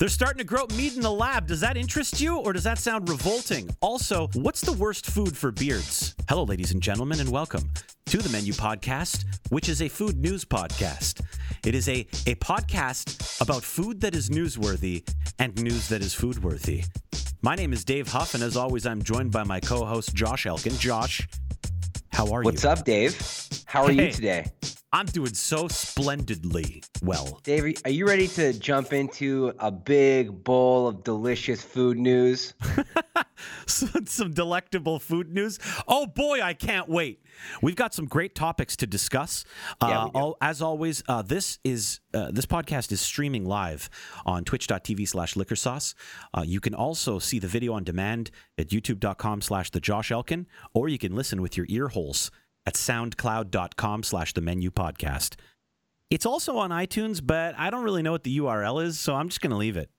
They're starting to grow meat in the lab. Does that interest you or does that sound revolting? Also, what's the worst food for beards? Hello, ladies and gentlemen, and welcome to the Menu Podcast, which is a food news podcast. It is a, a podcast about food that is newsworthy and news that is foodworthy. My name is Dave Heuff, and as always, I'm joined by my co host, Josh Elkin. Josh, how are What's you? What's up, Dave? How are Hey. you today? I'm doing so splendidly well. Dave, are you ready to jump into a big bowl of delicious food news? some, delectable food news. Oh boy, I can't wait. We've got some great topics to discuss. Yeah, uh, all, as always, uh, this is uh, this podcast is streaming live on twitch.tv slash liquor sauce. Uh, you can also see the video on demand at youtube.com slash the Josh Elkin, or you can listen with your ear holes at soundcloud.com slash the menu podcast. It's also on iTunes, but I don't really know what the URL is, so I'm just going to leave it.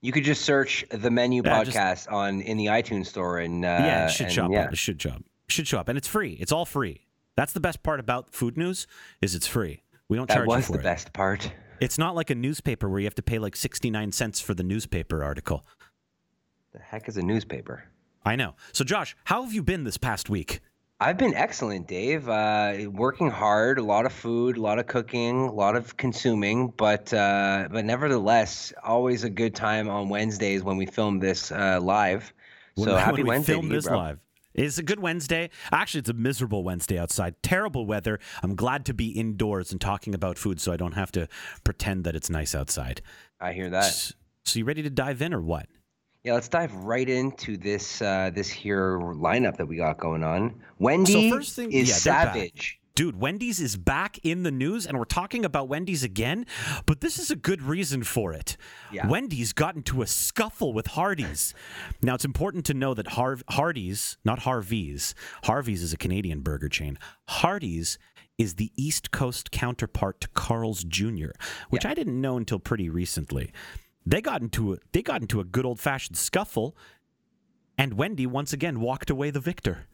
You could just search the menu Yeah, just- podcast on in the iTunes store and uh, yeah, it should and show up. Yeah. It should show up. It should show up, and it's free. It's all free. That's the best part about food news is it's free. We don't That charge you was for the it. best part. It's not like a newspaper where you have to pay like sixty nine cents for the newspaper article. The heck is a newspaper? I know. So, Josh, how have you been this past week? I've been excellent, Dave. Uh, working hard, a lot of food, a lot of cooking, a lot of consuming, but uh, but nevertheless, always a good time on Wednesdays when we film this uh, live. So when, happy when we Wednesday film this bro. live. It's a good Wednesday. Actually, it's a miserable Wednesday outside. Terrible weather. I'm glad to be indoors and talking about food, so I don't have to pretend that it's nice outside. I hear that. S- So, you ready to dive in or what? Yeah, let's dive right into this uh, this here lineup that we got going on. Wendy first thing- is yeah, savage. Dude, Wendy's is back in the news, and we're talking about Wendy's again, but this is a good reason for it. Yeah. Wendy's got into a scuffle with Hardee's. Now, it's important to know that Har- Hardee's, not Harvey's, Harvey's is a Canadian burger chain. Hardee's is the East Coast counterpart to Carl's Jr., which I didn't know until pretty recently. They got into a, they got into a good old fashioned scuffle, and Wendy once again walked away the victor.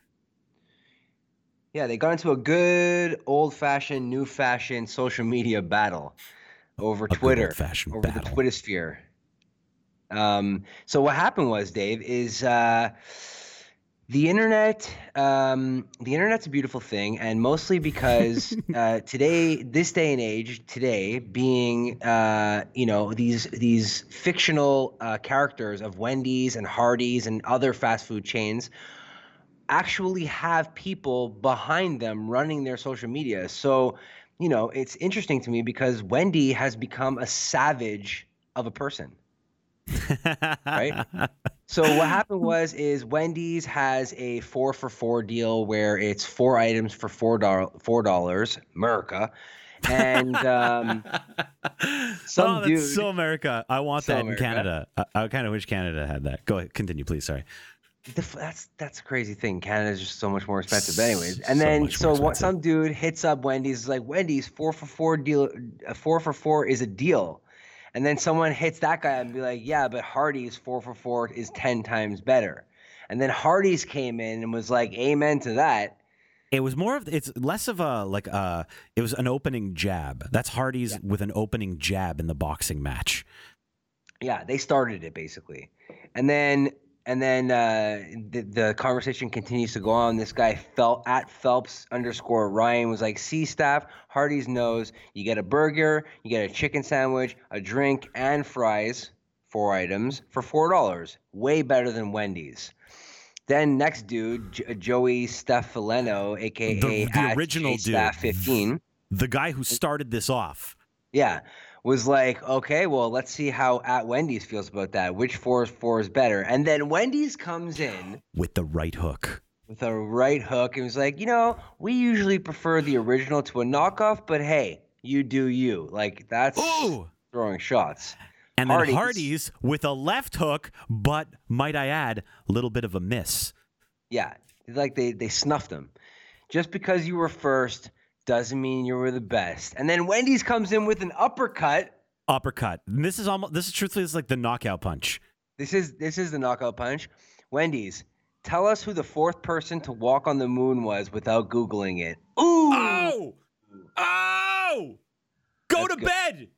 Yeah, they got into a good old fashioned, new fashioned social media battle over good Twitter, over battle. the Twitter sphere. Um, so what happened was, Dave, is uh, the internet. Um, the internet's a beautiful thing, and mostly because uh, today, this day and age, today being, uh, you know, these these fictional uh, characters of Wendy's and Hardee's and other fast food chains actually have people behind them running their social media. So, you know, it's interesting to me because Wendy has become a savage of a person. Right? So what happened was is Wendy's has a 4 for 4 deal where it's four items for 4 dollars 4 dollars, America. And um Some oh, that's dude- so America. I want So that America. in Canada. I, I kind of wish Canada had that. Go ahead, continue, please. Sorry. that's that's a crazy thing. Canada's just so much more expensive. But anyways, and So then so what, some dude hits up Wendy's is like Wendy's four for four deal, a four for four is a deal, and then someone hits that guy and be like, yeah, but Hardee's four for four is ten times better, and then Hardee's came in and was like, amen to that. It was more of it's less of a like uh it was an opening jab. That's Hardee's with an opening jab in the boxing match. Yeah, they started it basically, and then and then uh, the the conversation continues to go on. This guy felt at Phelps underscore Ryan was like, "See, staff, Hardee's knows you get a burger, you get a chicken sandwich, a drink, and fries, four items for four dollars. Way better than Wendy's." Then next dude, J- Joey Stefaleno, aka The- the original dude. Fifteen. The guy who started this off. Yeah, was like, okay, well, let's see how at Wendy's feels about that. Which four is four is better? And then Wendy's comes in with the right hook. with a right hook and was like, you know, we usually prefer the original to a knockoff, but hey, you do you. Like that's Ooh! throwing shots. And then Hardee's. Hardy's with a left hook, but might I add, a little bit of a miss. Yeah, like they they snuffed him. Just because you were first doesn't mean you were the best. And then Wendy's comes in with an uppercut. Uppercut. And this is almost this is truthfully this is like the knockout punch. This is this is the knockout punch. Wendy's, tell us who the fourth person to walk on the moon was without googling it. Ooh. Oh! Oh! Go That's to good. bed.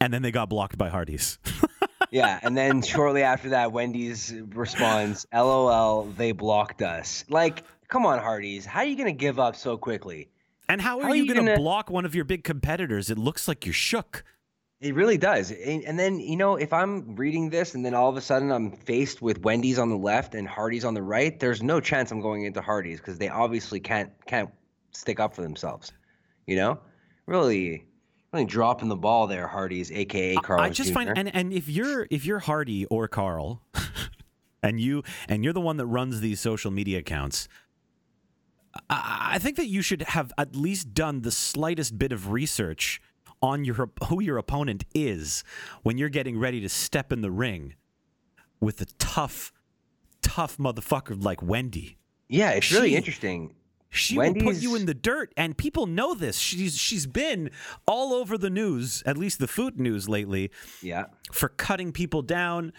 and then they got blocked by Hardee's. yeah, and then shortly after that, Wendy's responds, "LOL, they blocked us." Like, come on, Hardee's, how are you gonna give up so quickly? And how are, how you, you going to block one of your big competitors? It looks like you're shook. It really does. And then, you know, if I'm reading this and then all of a sudden I'm faced with Wendy's on the left and Hardee's on the right, there's no chance I'm going into Hardee's because they obviously can't can't stick up for themselves. You know? Really really dropping the ball there, Hardee's, aka Carl. I just Jr. find and, and if you're if you're Hardee or Carl and you and you're the one that runs these social media accounts, I think that you should have at least done the slightest bit of research on your who your opponent is when you're getting ready to step in the ring with a tough, tough motherfucker like Wendy. Yeah, it's she, really interesting. She Wendy's... will put you in the dirt, and people know this. She's she's been all over the news, at least the food news lately. Yeah, for cutting people down.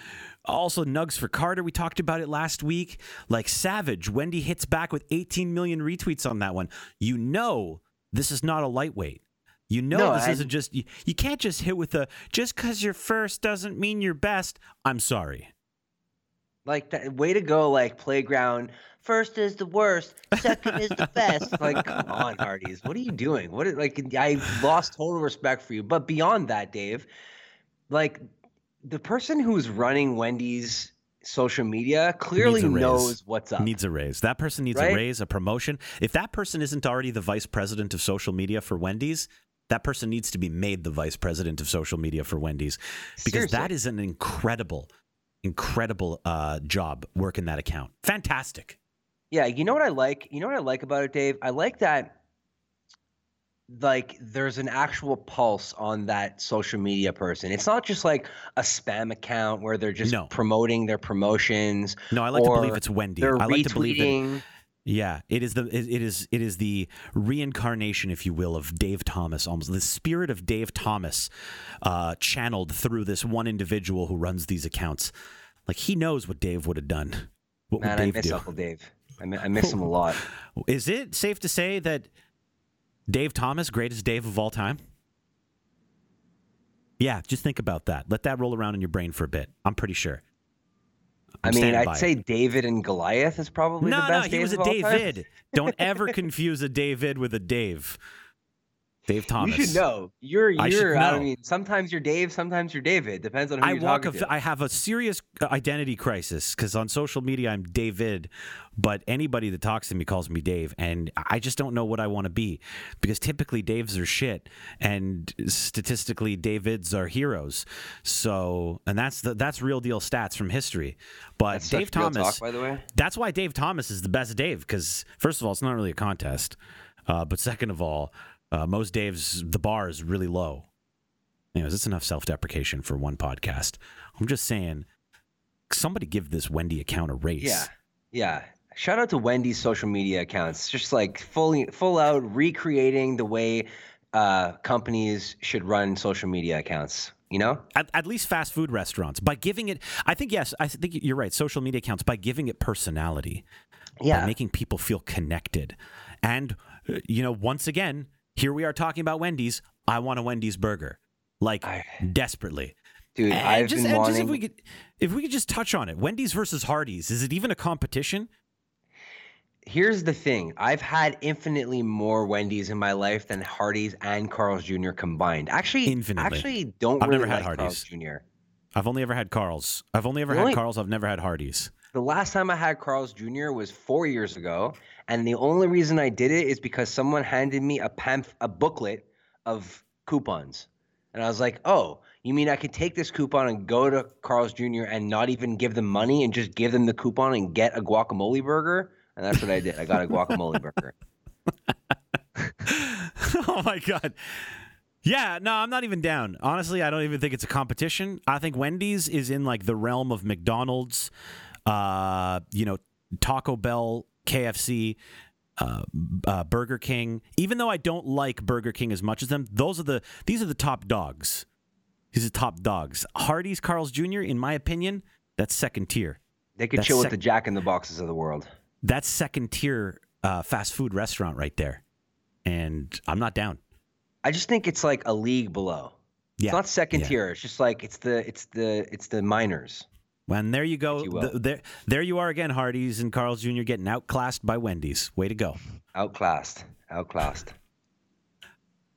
Also, nugs for Carter. We talked about it last week. Like Savage, Wendy hits back with 18 million retweets on that one. You know, this is not a lightweight. You know, no, this I... isn't just you, you can't just hit with a just because you're first doesn't mean you're best. I'm sorry. Like that way to go, like playground. First is the worst, second is the best. Like, come on, Hardee's. What are you doing? What is, like I lost total respect for you. But beyond that, Dave, like the person who's running Wendy's social media clearly knows what's up. Needs a raise. That person needs right? a raise, a promotion. If that person isn't already the vice president of social media for Wendy's, that person needs to be made the vice president of social media for Wendy's because Seriously. that is an incredible, incredible uh, job working that account. Fantastic. Yeah, you know what I like? You know what I like about it, Dave? I like that like there's an actual pulse on that social media person. It's not just like a spam account where they're just no. promoting their promotions. No, I like to believe it's Wendy. I like to believe that yeah, it is the it is it is the reincarnation, if you will, of Dave Thomas. Almost the spirit of Dave Thomas, uh, channeled through this one individual who runs these accounts. Like he knows what Dave would have done. What Man, would Dave I miss do? Uncle Dave. I miss, I miss him a lot. Is it safe to say that Dave Thomas, greatest Dave of all time? Yeah, just think about that. Let that roll around in your brain for a bit. I'm pretty sure. I'm i mean, I'd say it. David and Goliath is probably no, the best. No, he was a David. Don't ever confuse a David with a Dave. Dave Thomas. You should know. You're you're. I, should know. I mean, sometimes you're Dave, sometimes you're David. Depends on who I you're walk talking a, to. I have a serious uh, identity crisis because on social media I'm David, but anybody that talks to me calls me Dave, and I just don't know what I want to be because typically Daves are shit, and statistically Davids are heroes. So, and that's the that's real deal stats from history. But that's Dave Thomas, talk, by the way, that's why Dave Thomas is the best Dave because first of all, it's not really a contest, uh, but second of all. Uh, most Dave's the bar is really low. Anyways, it's enough self-deprecation for one podcast. I'm just saying, somebody give this Wendy account a raise. Yeah, yeah. Shout out to Wendy's social media accounts, just like fully, full out recreating the way uh, companies should run social media accounts. You know, at, at least fast food restaurants by giving it. I think yes, I think you're right. Social media accounts by giving it personality. Yeah, by making people feel connected, and uh, you know, once again, here we are talking about Wendy's. I want a Wendy's burger, like I, desperately. Dude, and I've just, been wanting... just if we could, if we could just touch on it, Wendy's versus Hardee's. Is it even a competition? Here's the thing: I've had infinitely more Wendy's in my life than Hardee's and Carl's Jr. combined. Actually, infinitely. Actually, don't. I've really never had like Hardee's Jr. I've only ever had Carl's. I've only ever the had. Carl's. I've never had Hardee's. The last time I had Carl's Jr. was four years ago, and the only reason I did it is because someone handed me a pamph- a booklet of coupons. And I was like, oh, you mean I could take this coupon and go to Carl's Jr. and not even give them money and just give them the coupon and get a guacamole burger? And that's what I did. I got a guacamole burger. oh my God. Yeah, no, I'm not even down. Honestly, I don't even think it's a competition. I think Wendy's is in like the realm of McDonald's, uh, you know, Taco Bell, KFC, uh, uh, Burger King. Even though I don't like Burger King as much as them, those are the these are the top dogs. These are top dogs. Hardee's, Carl's Jr. In my opinion, that's second tier. They could that's chill sec- with the Jack in the Boxes of the world. That's second tier uh, fast food restaurant right there, and I'm not down. I just think it's like a league below. Yeah. It's not second yeah. tier. It's just like it's the it's the it's the minors. And there you go. You the, there, there you are again, Hardee's and Carl's Jr. getting outclassed by Wendy's. Way to go. Outclassed. Outclassed.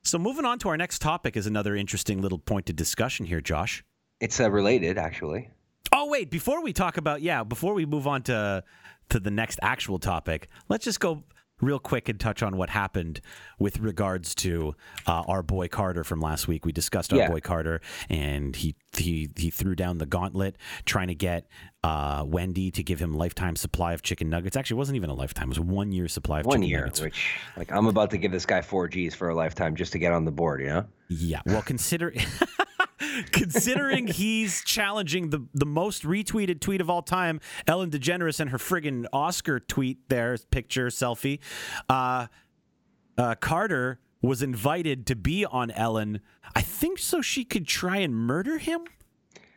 So moving on to our next topic is another interesting little point of discussion here, Josh. It's uh, related, actually. Oh wait, before we talk about yeah, before we move on to to the next actual topic, let's just go real quick and touch on what happened with regards to uh, our boy Carter from last week. We discussed our yeah. boy Carter, and he he he threw down the gauntlet trying to get uh, Wendy to give him lifetime supply of chicken nuggets. Actually, it wasn't even a lifetime; it was one year supply of one chicken year, nuggets. Which, like, I'm about to give this guy four Gs for a lifetime just to get on the board. You know? Yeah. Well, consider. considering he's challenging the, the most retweeted tweet of all time, Ellen DeGeneres and her friggin' Oscar tweet there, picture, selfie. Uh, uh, Carter was invited to be on Ellen, I think so she could try and murder him.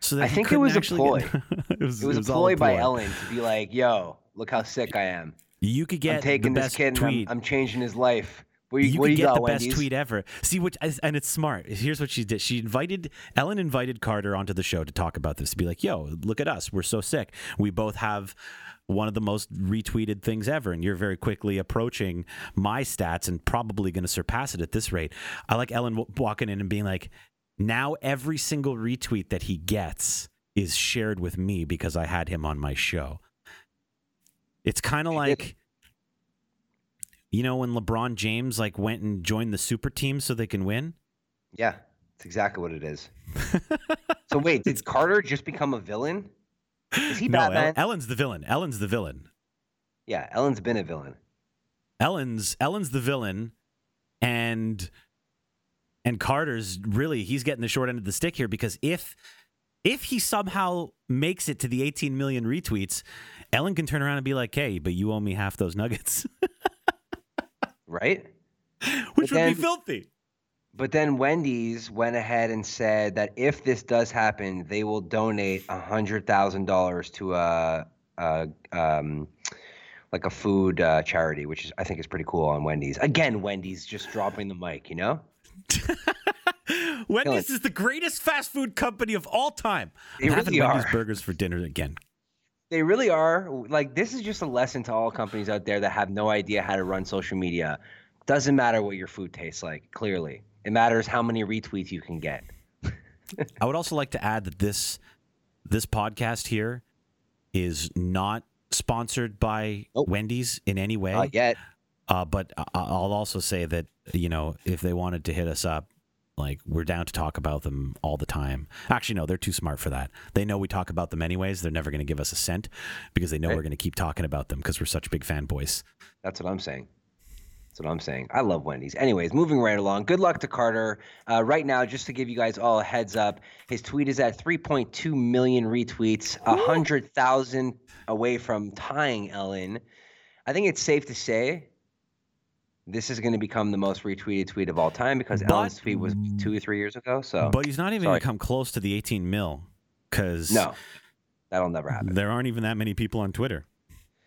So I think it was a ploy. Get... it was, it was, it was a, ploy by Ellen to be like, "Yo, look how sick I am. You could get I'm taking this kid tweet. I'm, I'm changing his life." You, you you get got, the Wendy's? best tweet ever. See, which and it's smart. Here's what she did. She invited Ellen invited Carter onto the show to talk about this. To be like, "Yo, look at us. We're so sick. We both have." One of the most retweeted things ever, and you're very quickly approaching my stats and probably going to surpass it at this rate. I like Ellen walking in and being like, now every single retweet that he gets is shared with me because I had him on my show. It's kind of like you know when LeBron James like went and joined the super team so they can win? Yeah, that's exactly what it is. so wait, did Carter just become a villain? Is he no, Batman? Ellen's the villain. Ellen's the villain. Yeah, Ellen's been a villain. Ellen's Ellen's the villain, and and Carter's really he's getting the short end of the stick here because if if he somehow makes it to the 18 million retweets, Ellen can turn around and be like, "Hey, but you owe me half those nuggets." right? Which but would then, be filthy. But then Wendy's went ahead and said that if this does happen, they will donate a hundred thousand dollars to a, a um, like a food uh, charity, which is I think is pretty cool on Wendy's. Again, Wendy's just dropping the mic, you know. Wendy's is the greatest fast food company of all time. They I'm really having Wendy's are. burgers for dinner again. They really are. Like this is just a lesson to all companies out there that have no idea how to run social media. Doesn't matter what your food tastes like, clearly. It matters how many retweets you can get. I would also like to add that this this podcast here is not sponsored by nope. Wendy's in any way. Not yet. Uh, but I'll also say that you know if they wanted to hit us up, like we're down to talk about them all the time. Actually, no, they're too smart for that. They know we talk about them anyways. They're never going to give us a cent because they know right. we're going to keep talking about them because we're such big fanboys. That's what I'm saying. That's what I'm saying. I love Wendy's. Anyways, moving right along. Good luck to Carter. Uh, right now, just to give you guys all a heads up, his tweet is at 3.2 million retweets, 100,000 away from tying Ellen. I think it's safe to say this is going to become the most retweeted tweet of all time because but, Ellen's tweet was two or three years ago. So, but he's not even going to come close to the 18 mil because no, that'll never happen. There aren't even that many people on Twitter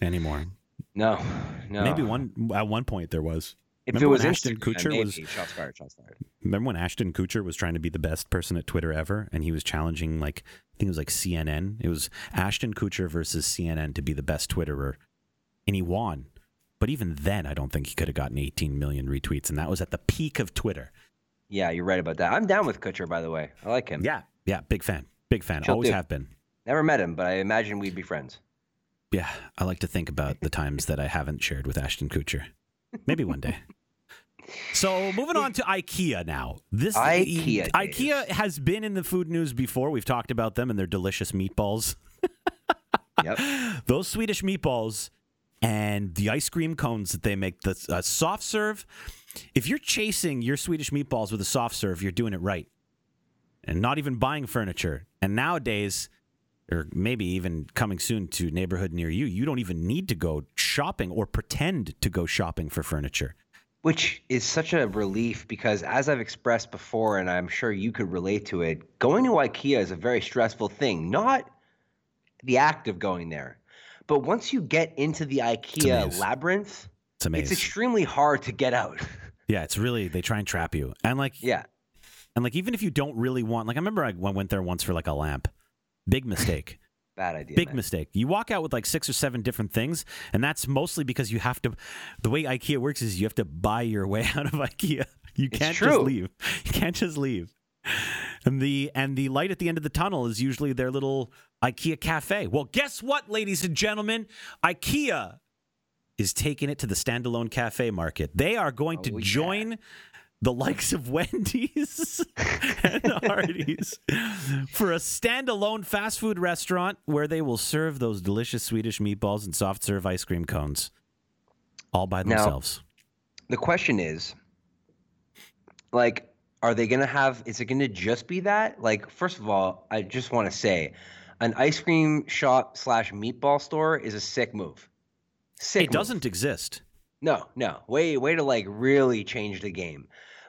anymore. No, no. Maybe one at one point there was. If remember it was Ashton Kutcher maybe. was shots fired, shots fired. Remember when Ashton Kutcher was trying to be the best person at Twitter ever, and he was challenging like I think it was like CNN. It was Ashton Kutcher versus CNN to be the best Twitterer, and he won. But even then, I don't think he could have gotten 18 million retweets, and that was at the peak of Twitter. Yeah, you're right about that. I'm down with Kutcher, by the way. I like him. Yeah, yeah, big fan, big fan. Chill Always have been. Never met him, but I imagine we'd be friends. Yeah, I like to think about the times that I haven't shared with Ashton Kutcher. Maybe one day. So moving on to IKEA now. This IKEA. IKEA has been in the food news before. We've talked about them and their delicious meatballs. yep. Those Swedish meatballs and the ice cream cones that they make, the uh, soft serve. If you're chasing your Swedish meatballs with a soft serve, you're doing it right, and not even buying furniture. And nowadays, or maybe even coming soon to neighborhood near you, you don't even need to go shopping or pretend to go shopping for furniture. Which is such a relief because, as I've expressed before, and I'm sure you could relate to it, going to IKEA is a very stressful thing. Not the act of going there, but once you get into the IKEA labyrinth, it's, it's extremely hard to get out. yeah, it's really they try and trap you. And like yeah. And like even if you don't really want, like I remember I went there once for like a lamp. Big mistake. Bad idea. Big man. mistake. You walk out with like six or seven different things, and that's mostly because you have to. The way IKEA works is you have to buy your way out of IKEA. You can't just leave. You can't just leave. And the and the light at the end of the tunnel is usually their little IKEA cafe. Well, guess what, ladies and gentlemen? IKEA is taking it to the standalone cafe market. They are going to Oh, yeah. join the likes of Wendy's and Hardee's for a standalone fast food restaurant where they will serve those delicious Swedish meatballs and soft serve ice cream cones all by Now- themselves. The question is, like, are they gonna have? Is it gonna just be that? Like, first of all, I just want to say, an ice cream shop slash meatball store is a sick move. Sick. it move. doesn't exist. No, no. Way, way to like really change the game.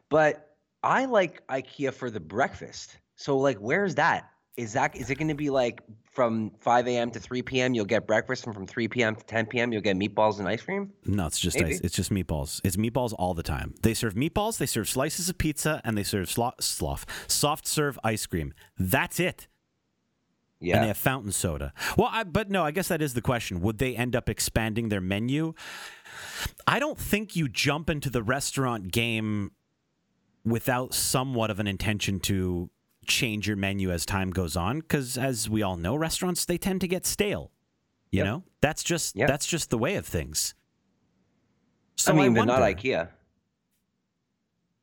But I like IKEA for the breakfast. So like, where's that? Is that is it going to be like from 5 a.m. to 3 p.m. You'll get breakfast, and from 3 p.m. to 10 p.m. you'll get meatballs and ice cream? No, it's just Maybe. ice. It's just meatballs. It's meatballs all the time. They serve meatballs, they serve slices of pizza, and they serve slo- soft serve ice cream. That's it. Yeah. and they have fountain soda. Well, I, but no, I guess that is the question. Would they end up expanding their menu? I don't think you jump into the restaurant game without somewhat of an intention to change your menu as time goes on because as we all know restaurants they tend to get stale you Yep. know that's just Yeah. that's just the way of things so I mean, but not wonder- IKEA.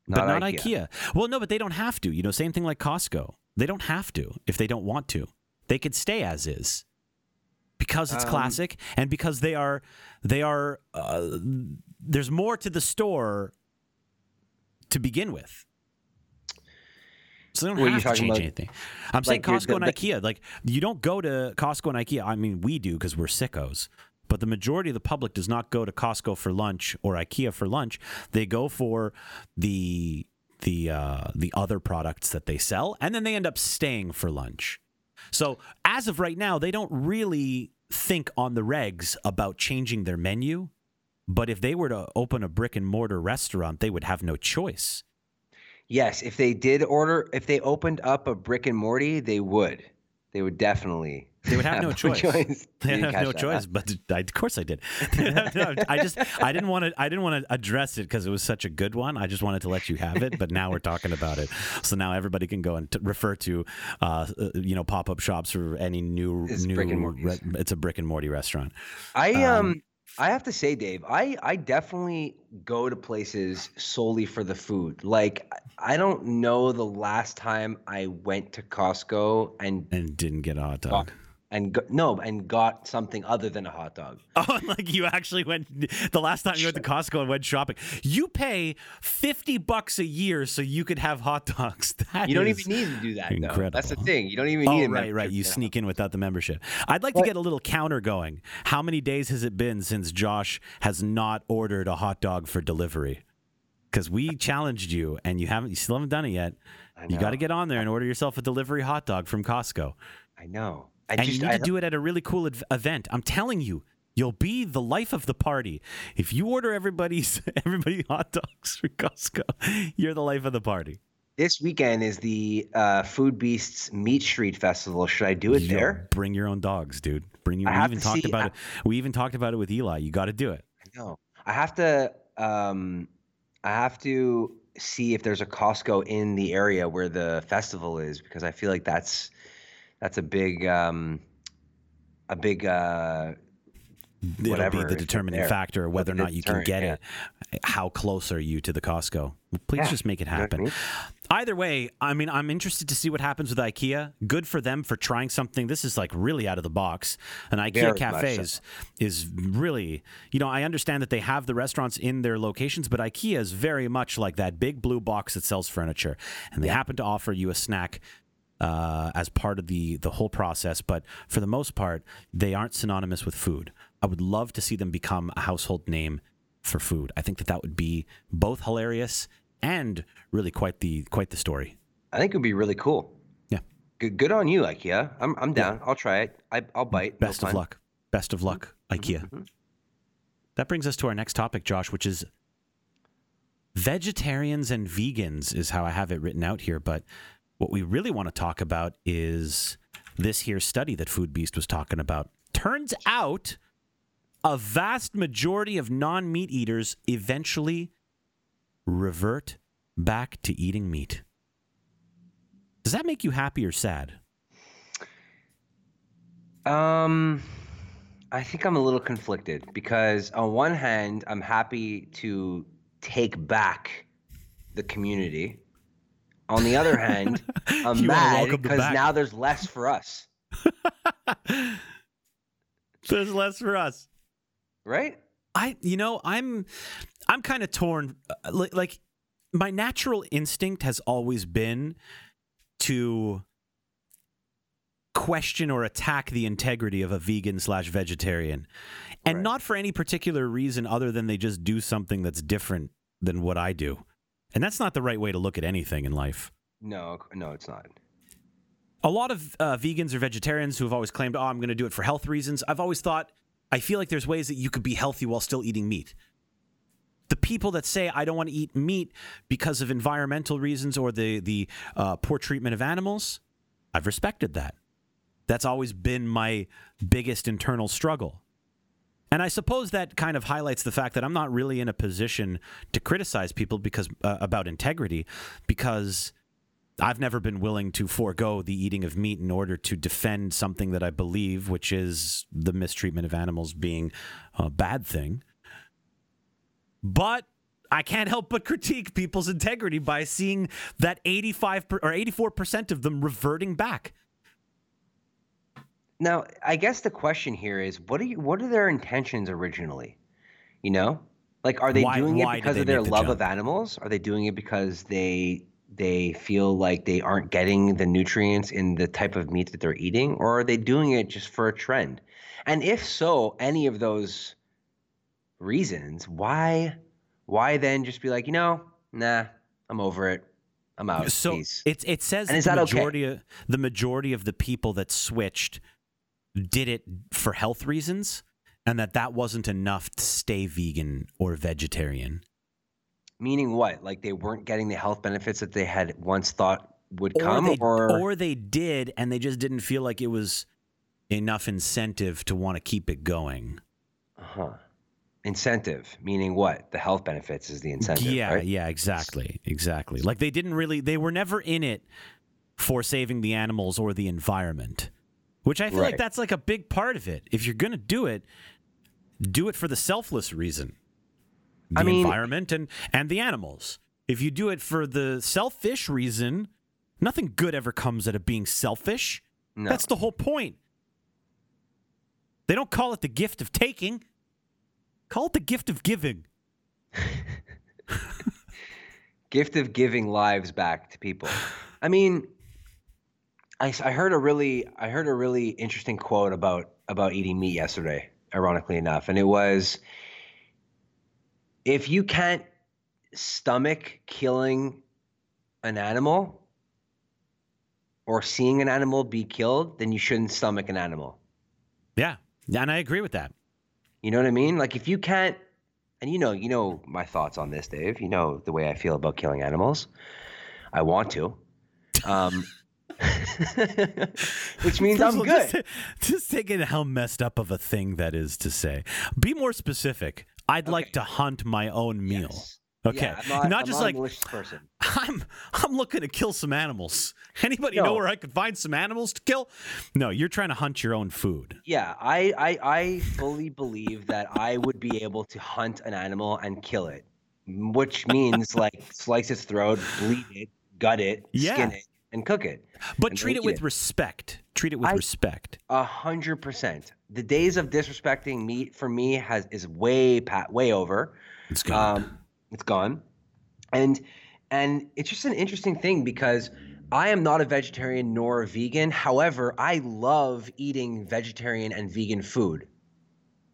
but not IKEA. Well, no, but they don't have to. You know, same thing like Costco. They don't have to if they don't want to. They could stay as is because it's Um, classic and because they are they are. Uh, there's more to the store to begin with. So they don't What have to change about? anything. I'm saying Like you're- Costco and the- IKEA. Like you don't go to Costco and IKEA. I mean, we do because we're sickos. But the majority of the public does not go to Costco for lunch or IKEA for lunch. They go for the the uh, the other products that they sell, and then they end up staying for lunch. So as of right now, they don't really think on the regs about changing their menu. But if they were to open a brick and mortar restaurant, they would have no choice. Yes, if they did order, if they opened up a brick and Morty, they would. They would definitely. They would have no choice. You They have no choice, but I, of course I did. No, I just I didn't want to I didn't want to address it because it was such a good one. I just wanted to let you have it, but now we're talking about it, so now everybody can go and t- refer to uh, uh, you know pop up shops for any new It's new. Morty's. it's a brick and Morty restaurant. I Um, um I have to say, Dave, I I definitely go to places solely for the food. Like I don't know the last time I went to Costco and And didn't get a hot dog. And go, no and got something other than a hot dog. Oh, like you actually went the last time you went to Costco and went shopping. You pay fifty bucks a year so you could have hot dogs. That You don't even need to do that. Though. That's the thing. You don't even oh, need. To. Oh, right, right. You sneak in without the membership. I'd like to get a little counter going. How many days has it been since Josh has not ordered a hot dog for delivery? Because we challenged you and you haven't, you still haven't done it yet. You got to get on there and order yourself a delivery hot dog from Costco. I know. I and just you need I, to do it at a really cool ev- event. I'm telling you, you'll be the life of the party. If you order everybody's everybody hot dogs from Costco, you're the life of the party. this weekend is the uh, Foodbeast's Meat Street Festival. Should I do it Yo, there? Bring your own dogs, dude. Bring you. I We even to talked see- about I- it. We even talked about it with Elie. You got to do it. No, I have to. Um, I have to see if there's a Costco in the area where the festival is because I feel like that's that's a big um, a big uh, It'll be the determining there. factor whether or not you can get yeah. it. How close are you to the Costco? Please Yeah, just make it you know what I happen. Either way, I mean, I'm interested to see what happens with IKEA. Good for them for trying something. This is like really out of the box. An IKEA Very much cafe is, is really, you know, I understand that they have the restaurants in their locations, but IKEA is very much like that big blue box that sells furniture. And they happen to offer you a snack uh, as part of the the whole process. But for the most part, they aren't synonymous with food. I would love to see them become a household name for food. I think that that would be both hilarious and really quite the quite the story. I think it would be really cool. Yeah. Good, good on you, IKEA. I'm I'm down. I'll try it. I, I'll bite. no Best of pun. luck. Best of luck, IKEA. mhm. That brings us to our next topic, Josh, which is vegetarians and vegans is how I have it written out here. But what we really want to talk about is this here study that Foodbeast was talking about. Turns out a vast majority of non meat eaters eventually revert back to eating meat. Does that make you happy or sad? Um, I think I'm a little conflicted because on one hand, I'm happy to take back the community. On the other hand, I'm mad because now there's less for us, There's less for us. right? I, you know, I'm, I'm kind of torn. uh, Like, like, my natural instinct has always been to question or attack the integrity of a vegan slash vegetarian, and Right. not for any particular reason other than they just do something that's different than what I do, and that's not the right way to look at anything in life. No, no, it's not. a lot of uh, vegans or vegetarians who have always claimed, "Oh, I'm going to do it for health reasons." I've always thought, I feel like there's ways that you could be healthy while still eating meat. The people that say I don't want to eat meat because of environmental reasons or the the uh, poor treatment of animals, I've respected that. That's always been my biggest internal struggle. And I suppose that kind of highlights the fact that I'm not really in a position to criticize people because uh, about integrity because I've never been willing to forego the eating of meat in order to defend something that I believe, which is the mistreatment of animals being a bad thing. But I can't help but critique people's integrity by seeing that 85 per, or 84% of them reverting back. Now, I guess the question here is, what are you? What are their intentions originally? You know, like, are they Why- doing it because of their the love jump? of animals? Are they doing it because they they feel like they aren't getting the nutrients in the type of meat that they're eating, or are they doing it just for a trend? And if so, any of those reasons, why why then just be like, you know, nah, I'm over it. I'm out. So Peace. it it says And that is the that okay? majority of the majority of the people that switched did it for health reasons and that that wasn't enough to stay vegan or vegetarian. Meaning what? Like they weren't getting the health benefits that they had once thought would or come, they, or, or they did and they just didn't feel like it was enough incentive to want to keep it going. uh-huh. incentive. Meaning what? The health benefits is the incentive. yeah, right? yeah, exactly. Exactly. Like they didn't really they were never in it for saving the animals or the environment. Which I feel like that's like a big part of it. If you're going to do it, do it for the selfless reason. The I mean- environment and and the animals. If you do it for the selfish reason, nothing good ever comes out of being selfish. No. That's the whole point. They don't call it the gift of taking. Call it the gift of giving. gift of giving lives back to people. I mean, I, I heard a really I heard a really interesting quote about about eating meat yesterday. Ironically enough, and it was, if you can't stomach killing an animal or seeing an animal be killed, then you shouldn't stomach an animal. Yeah. Yeah, and I agree with that. You know what I mean? Like if you can't and you know, you know my thoughts on this, Dave. You know the way I feel about killing animals. I want to. Um which means First I'm all, good. Just, just taking how messed up of a thing that is to say. Be more specific. I'd like to hunt my own meal. Yes. Okay. Yeah, not, not just not like person. I'm I'm looking to kill some animals. Anybody know where I could find some animals to kill? No, you're trying to hunt your own food. Yeah, I, I I fully believe that I would be able to hunt an animal and kill it, which means like slice its throat, bleed it, gut it, Yeah. skin it, and cook it. But treat it with it. respect. Treat it with I- respect. A hundred percent. The days of disrespecting meat for me has is way pat way over. It's good. Um, it's gone, and and it's just an interesting thing because I am not a vegetarian nor a vegan. However, I love eating vegetarian and vegan food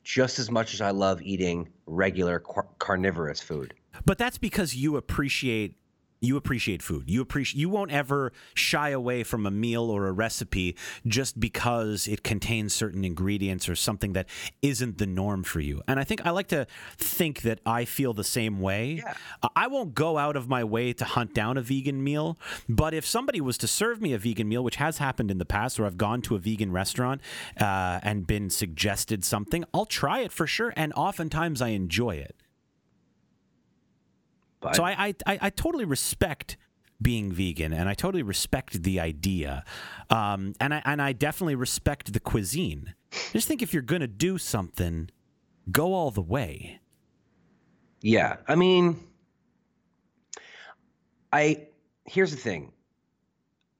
just as much as I love eating regular car- carnivorous food. But that's because you appreciate you appreciate food. You appreciate you won't ever shy away from a meal or a recipe just because it contains certain ingredients or something that isn't the norm for you. And I think I like to think that I feel the same way. Yeah. I won't go out of my way to hunt down a vegan meal, but if somebody was to serve me a vegan meal, which has happened in the past, or I've gone to a vegan restaurant uh, and been suggested something, I'll try it for sure, and oftentimes I enjoy it. But So I, I, I, I totally respect being vegan, and I totally respect the idea, um, and I and I definitely respect the cuisine. I just think if you're gonna do something, go all the way. Yeah, I mean, I here's the thing.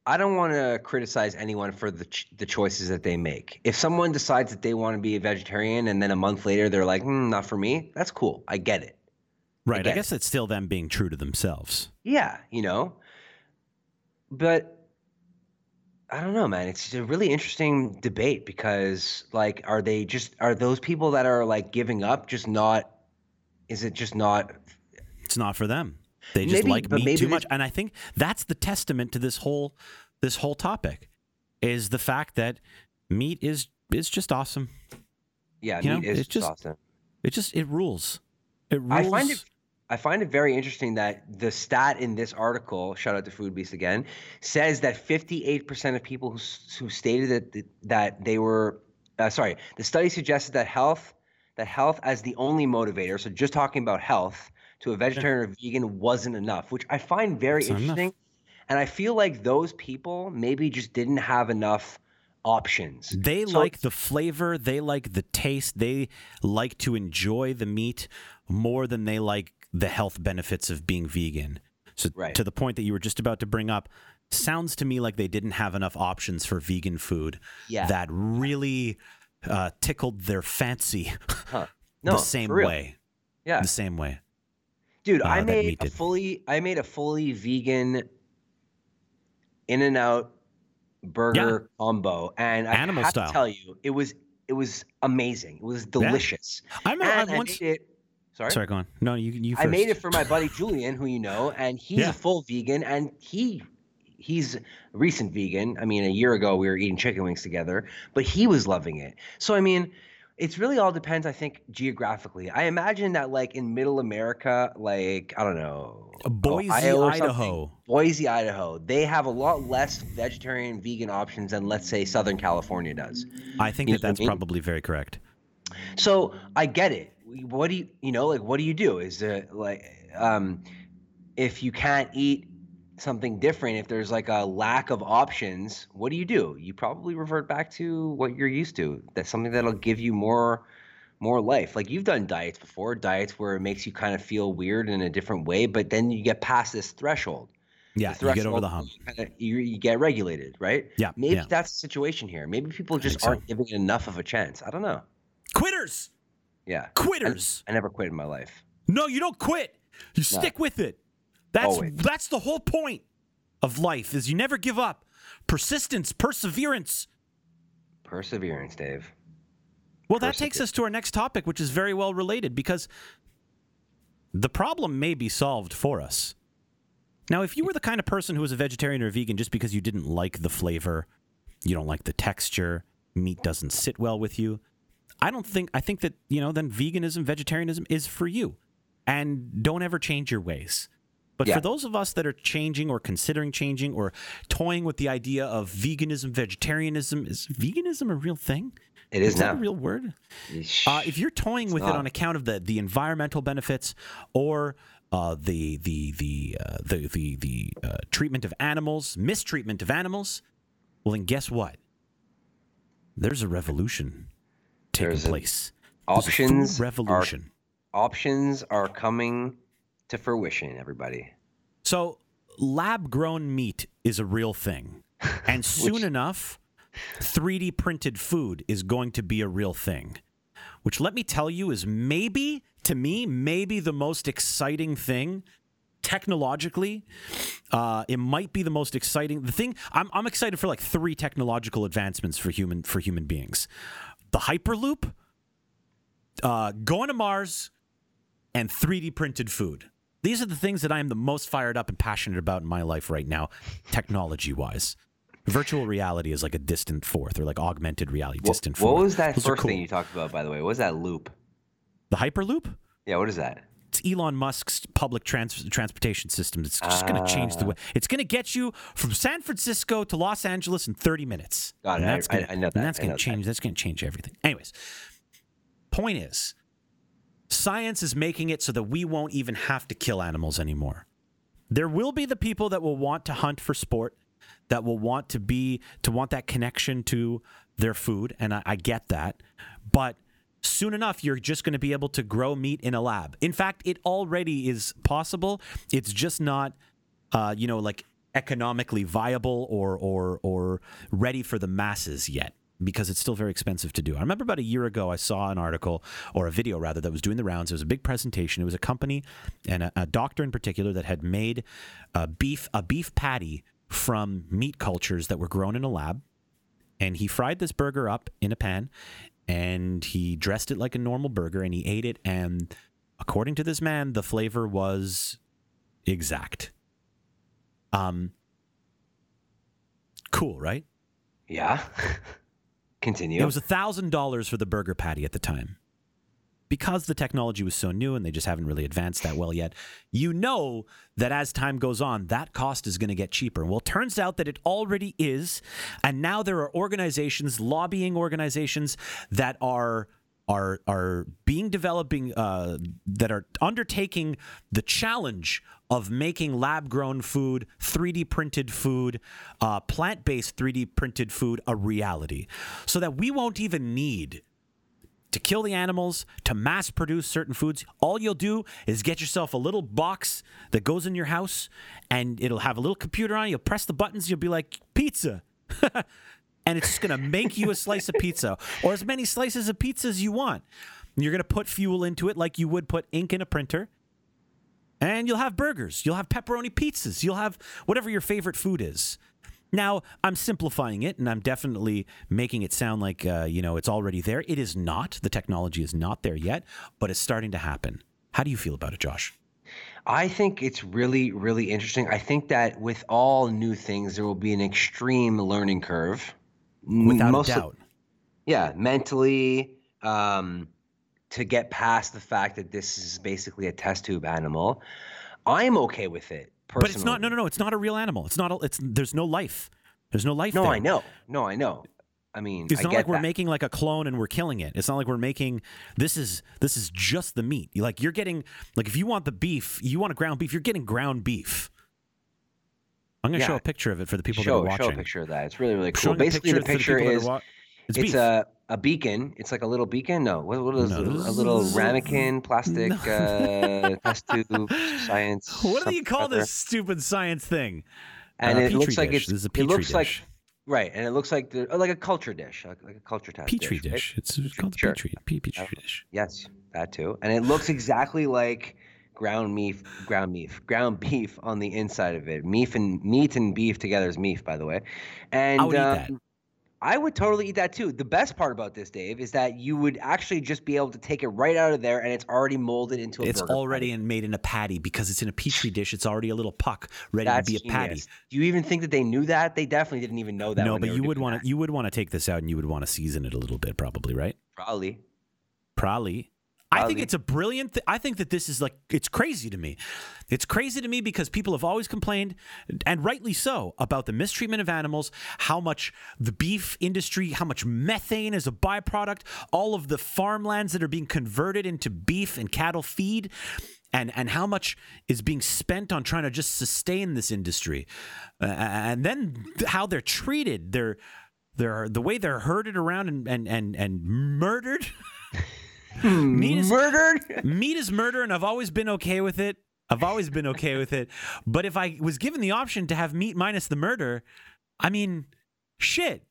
I don't want to criticize anyone for the ch- the choices that they make. If someone decides that they want to be a vegetarian and then a month later they're like, hmm, "Not for me," that's cool. I get it. Right. I guess it's still them being true to themselves. Yeah, you know. But I don't know, man. It's a really interesting debate because, like, are they just are those people that are like giving up just not? Is it just not It's not for them. They just Maybe- like meat too much, and I think that's the testament to this whole this whole topic is the fact that meat is is just awesome. Yeah, You meat know, is it's just just- awesome. It just it rules. It rules. I find it I find it very interesting that the stat in this article, shout out to Foodbeast again, says that 58% of people who, who stated that that they were uh, sorry, the study suggested that health that health as the only motivator, so just talking about health to a vegetarian or vegan wasn't enough, which I find very It's not enough. interesting. And I feel like those people maybe just didn't have enough options. They So- like the flavor, they like the taste, they like to enjoy the meat more than they like the health benefits of being vegan. So Right. to the point that you were just about to bring up, sounds to me like they didn't have enough options for vegan food Yeah. that really uh, tickled their fancy Huh. No, the same way. Yeah. The same way. Dude, uh, I made a fully I made a fully vegan in and out burger combo and I Animal have style. to tell you it was it was amazing. It was delicious. I remember And I I once. made it Sorry. Sorry, go on. No, you you I made it for my buddy Julian, who you know, and he's Yeah. a full vegan, and he he's a recent vegan. I mean, a year ago we were eating chicken wings together, but he was loving it. So I mean, it's really all depends, I think, geographically. I imagine that like in Middle America, like I don't know, Boise, Ohio Idaho. Boise, Idaho, they have a lot less vegetarian vegan options than let's say Southern California does. I think You that what I that's mean? probably very correct. So I get it. What do you, you know, like, what do you do? Is it like, um, if you can't eat something different, if there's like a lack of options, what do you do? You probably revert back to what you're used to. That's something that'll give you more, more life. Like you've done diets before, diets where it makes you kind of feel weird in a different way, but then you get past this threshold. Yeah, The you get over the hump. You, kinda, you, you get regulated, right? Yeah, Maybe yeah. that's the situation here. Maybe people just aren't giving it enough of a chance. I don't know. Quitters, Yeah. quitters. I never quit in my life. No, you don't quit. You stick with it. That's Always. that's the whole point of life is you never give up. Persistence, perseverance. Perseverance, Dave. Well, that takes us to our next topic, which is very well related because the problem may be solved for us. Now, if you were the kind of person who was a vegetarian or a vegan just because you didn't like the flavor, you don't like the texture, meat doesn't sit well with you, I don't think, I think that, you know, then veganism, vegetarianism is for you. And don't ever change your ways. But Yeah. for those of us that are changing or considering changing or toying with the idea of veganism, vegetarianism, is veganism a real thing? It is Is that a real word? Uh, if you're toying with it on account of the, the environmental benefits or uh, the the the uh, the the, the uh, treatment of animals, mistreatment of animals, well then guess what? There's a revolution taking There's place. There's a food options are revolution. options are coming to fruition. Everybody. So lab grown meat is a real thing, and soon Which- enough, 3D printed food is going to be a real thing. Which let me tell you is maybe to me maybe the most exciting thing technologically. Uh, it might be the most exciting. The thing I'm, I'm excited for like three technological advancements for human for human beings: the hyperloop, uh, going to Mars, and 3D printed food. These are the things that I am the most fired up and passionate about in my life right now, technology wise. Virtual reality is like a distant fourth, or like augmented reality, distant what, fourth. what was that Those first thing you talked about, by the way? What was that loop? The Hyperloop? Yeah, what is that? It's Elon Musk's public trans- transportation system. It's just going to change the ah. way. It's going to get you from San Francisco to Los Angeles in 30 minutes. Got it. And I- that's gonna, I- I know and that. that's I going to that. change. That's going to change everything. Anyways, point is, science is making it so that we won't even have to kill animals anymore. There will be the people that will want to hunt for sport, that will want to be to want that connection to their food, and I, I get that. But soon enough, you're just going to be able to grow meat in a lab. In fact, it already is possible. It's just not, uh, you know, like economically viable or or or ready for the masses yet because it's still very expensive to do. I remember about a year ago I saw an article or a video rather that was doing the rounds. It was a big presentation. It was a company and a, a doctor in particular that had made a beef a beef patty from meat cultures that were grown in a lab and he fried this burger up in a pan and he dressed it like a normal burger and he ate it and according to this man the flavor was exact um cool right Yeah. Continue. it was a thousand dollars for the burger patty at the time because the technology was so new and they just haven't really advanced that well yet you know that as time goes on that cost is going to get cheaper. Well it turns out that it already is and now there are organizations lobbying organizations that are are are being developing uh, that are undertaking the challenge of making lab grown food, 3D printed food, uh, plant based 3D printed food a reality, so that we won't even need to kill the animals, to mass produce certain foods. All you'll do is get yourself a little box that goes in your house and it'll have a little computer on it. You'll press the buttons, you'll be like, pizza. and it's just going to make you a slice of pizza or as many slices of pizza as you want. And you're going to put fuel into it like you would put ink in a printer. And you'll have burgers, you'll have pepperoni pizzas, you'll have whatever your favorite food is. Now, I'm simplifying it and I'm definitely making it sound like, uh, you know, it's already there. It is not. The technology is not there yet, but it's starting to happen. How do you feel about it, Josh? I think it's really, really interesting. I think that with all new things, there will be an extreme learning curve. Without mostly- a doubt. Yeah, mentally, um, to get past the fact that this is basically a test tube animal. I'm okay with it. But it's not. No, no, no. It's not a real animal. It's not. A, it's there's no life. There's no life. No, there. I know. No, I know. I mean, It's I not like we're that. making like a clone and we're killing it. It's not like we're making this is this is just the meat. Like you're getting like if you want the beef, you want a ground beef, you're getting ground beef. I'm gonna show a picture of it for the people show, that are watching. show a picture of that. It's really, really cool. Basically, the picture that are is wa- it's, it's beef. a a beacon. It's like a little beacon. No, what, what is No, it? this a little ramekin plastic uh, test tube science. what do you call other. this stupid science thing? And Uh, it petri looks like it's This is a it petri looks like dish. right, and it looks like the, like a culture dish, like, like a culture test Petri dish. right? It's, it's called Sure. a petri, pe- petri dish. Yes, that too. And it looks exactly like ground beef, ground beef, ground beef on the inside of it. Meat and meat and beef together is meat, by the way. And I would eat um, that. I would totally eat that too. The best part about this, Dave, is that you would actually just be able to take it right out of there, and it's already molded into a It's burger already in, made in a patty because it's in a petri dish. It's already a little puck ready That's to be a patty. Do you even think that they knew that? They definitely didn't even know that. no, but you would want to you would want to take this out and you would want to season it a little bit, probably, right? probably. Probably. I think it's a brilliant. Th- I think that this is like it's crazy to me. It's crazy to me because people have always complained, and rightly so, about the mistreatment of animals. How much the beef industry, how much methane is a byproduct. All of the farmlands that are being converted into beef and cattle feed. And, and how much is being spent on trying to just sustain this industry, uh, and then how they're treated. They're they're the way they're herded around and and and, and murdered. Hmm. Meat is- murdered. meat is murder and i've always been okay with it i've always been okay with it but if i was given the option to have meat minus the murder i mean shit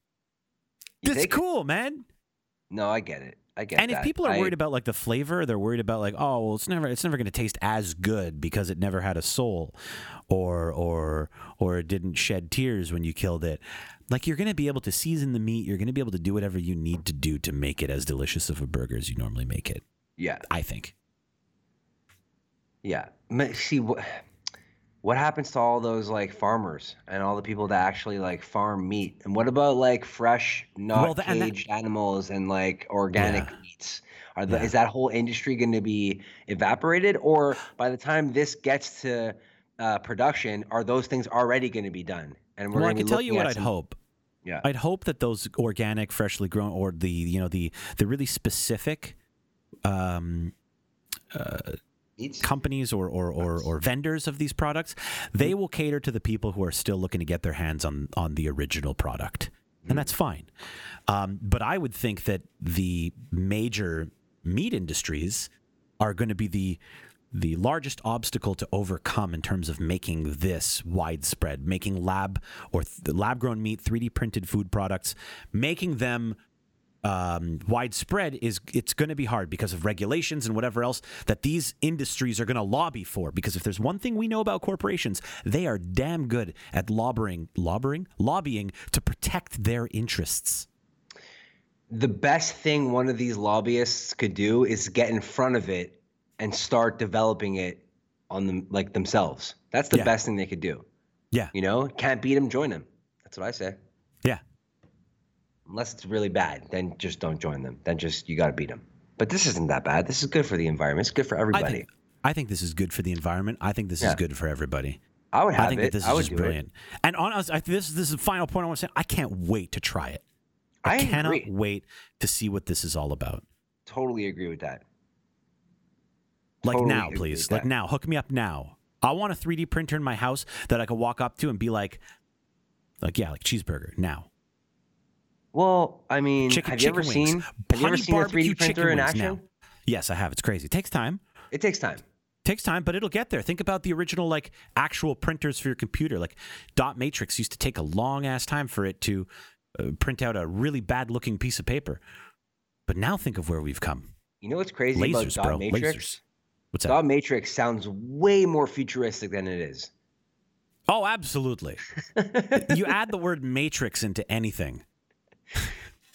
You that's cool man No, I get it. I get it. and if that. people are I- worried about like the flavor they're worried about like oh well it's never it's never going to taste as good because it never had a soul or or or it didn't shed tears when you killed it like you're going to be able to season the meat you're going to be able to do whatever you need to do to make it as delicious of a burger as you normally make it yeah, i think yeah. see what what happens to all those like farmers and all the people that actually like farm meat? And what about like fresh, not Well, tha- and that- caged animals and like organic Yeah. meats? Are the, Yeah. is that whole industry going to be evaporated, or by the time this gets to uh, production, are those things already going to be done? And well, I can tell you what I'd hope. Yeah. I'd hope that those organic, freshly grown, or the you know the the really specific um, Meats? companies or or, or or vendors of these products, they will cater to the people who are still looking to get their hands on on the original product, and that's fine. Um, but I would think that the major meat industries are going to be the the largest obstacle to overcome in terms of making this widespread, making lab or th- lab grown meat, 3D printed food products, making them um, widespread is it's going to be hard because of regulations and whatever else that these industries are going to lobby for. Because if there's one thing we know about corporations, they are damn good at lobbying, lobbying, lobbying to protect their interests. the best thing one of these lobbyists could do is get in front of it and start developing it on them like themselves. That's the Yeah. best thing they could do. Yeah, You know, can't beat them, join them. That's what I say. yeah. Unless it's really bad, then just don't join them. Then just you got to beat them. But this isn't that bad. This is good for the environment. It's good for I everybody. think I think this is good for the environment. I think this is good for everybody. I would have I think it. that this I is just brilliant. And honestly, I, this this is the final point I want to say. I can't wait to try it. I, I cannot agree. wait to see what this is all about. Totally agree with that. Like Totally now, please. Like now. Hook me up now. I want a 3D printer in my house that I could walk up to and be like, like yeah, like cheeseburger now. Well, I mean, Chicken, have you ever seen have you ever seen a 3D printer in action? now. Yes, I have. It's crazy. It takes time. It takes time. It takes time, but it'll get there. Think about the original like actual printers for your computer. Like dot matrix used to take a long ass time for it to uh, print out a really bad looking piece of paper. But now think of where we've come. You know what's crazy Lasers, about bro. dot matrix? Lasers. What's that? Dot matrix sounds way more futuristic than it is. Oh, absolutely. you add the word matrix into anything.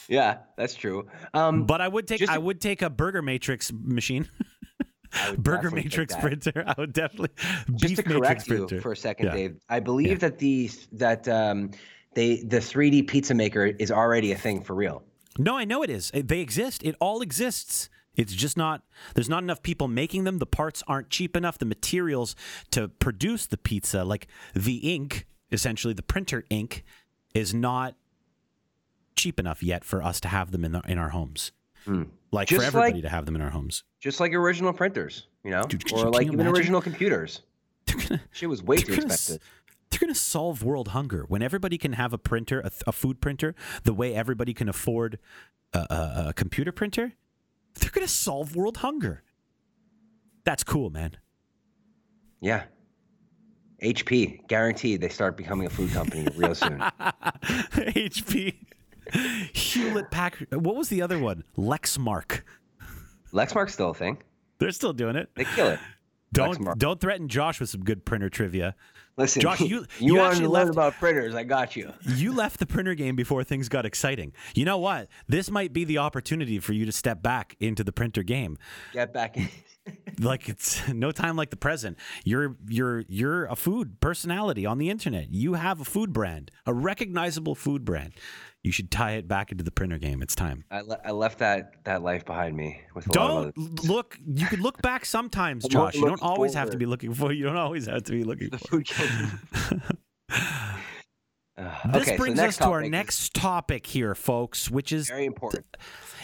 Yeah, that's true. Um, But I would take Just- I would take a burger matrix machine. Burger matrix printer. I would definitely Just to matrix correct you printer. for a second, Yeah. Dave, I believe Yeah. that the that um, they the 3D pizza maker is already a thing for real. No, I know it is. They exist. It all exists. It's just not, there's not enough people making them. The parts aren't cheap enough. The materials to produce the pizza, like the ink, essentially the printer ink, is not cheap enough yet for us to have them in, the, in our homes. Hmm. Like Just for everybody like- to have them in our homes. Just like original printers, you know, Dude, or like even imagine? original computers. They're gonna, Shit was way too gonna expensive. They're going to solve world hunger when everybody can have a printer, a, a food printer, the way everybody can afford a, a, a computer printer. They're going to solve world hunger. That's cool, man. Yeah. HP guaranteed they start becoming a food company real soon. HP, Hewlett Packard. What was the other one? Lexmark. Lexmark's still a thing. They're still doing it. They kill it. Don't don't threaten Josh with some good printer trivia. Listen, Josh, you- you, you wanted to learn left- about printers. I got you. You left the printer game before things got exciting. You know what? This might be the opportunity for you to step back into the printer game. Get back in. Like it's no time like the present. You're you're you're a food personality on the internet. You have a food brand, a recognizable food brand. You should tie it back into the printer game. It's time. I, le- I left that that life behind me with Don't look. You can look back sometimes, I'm Josh. You don't always have to be looking for. You don't always have to be looking the for. food. Uh, This okay, so brings us to our next topic here, folks, which is very important.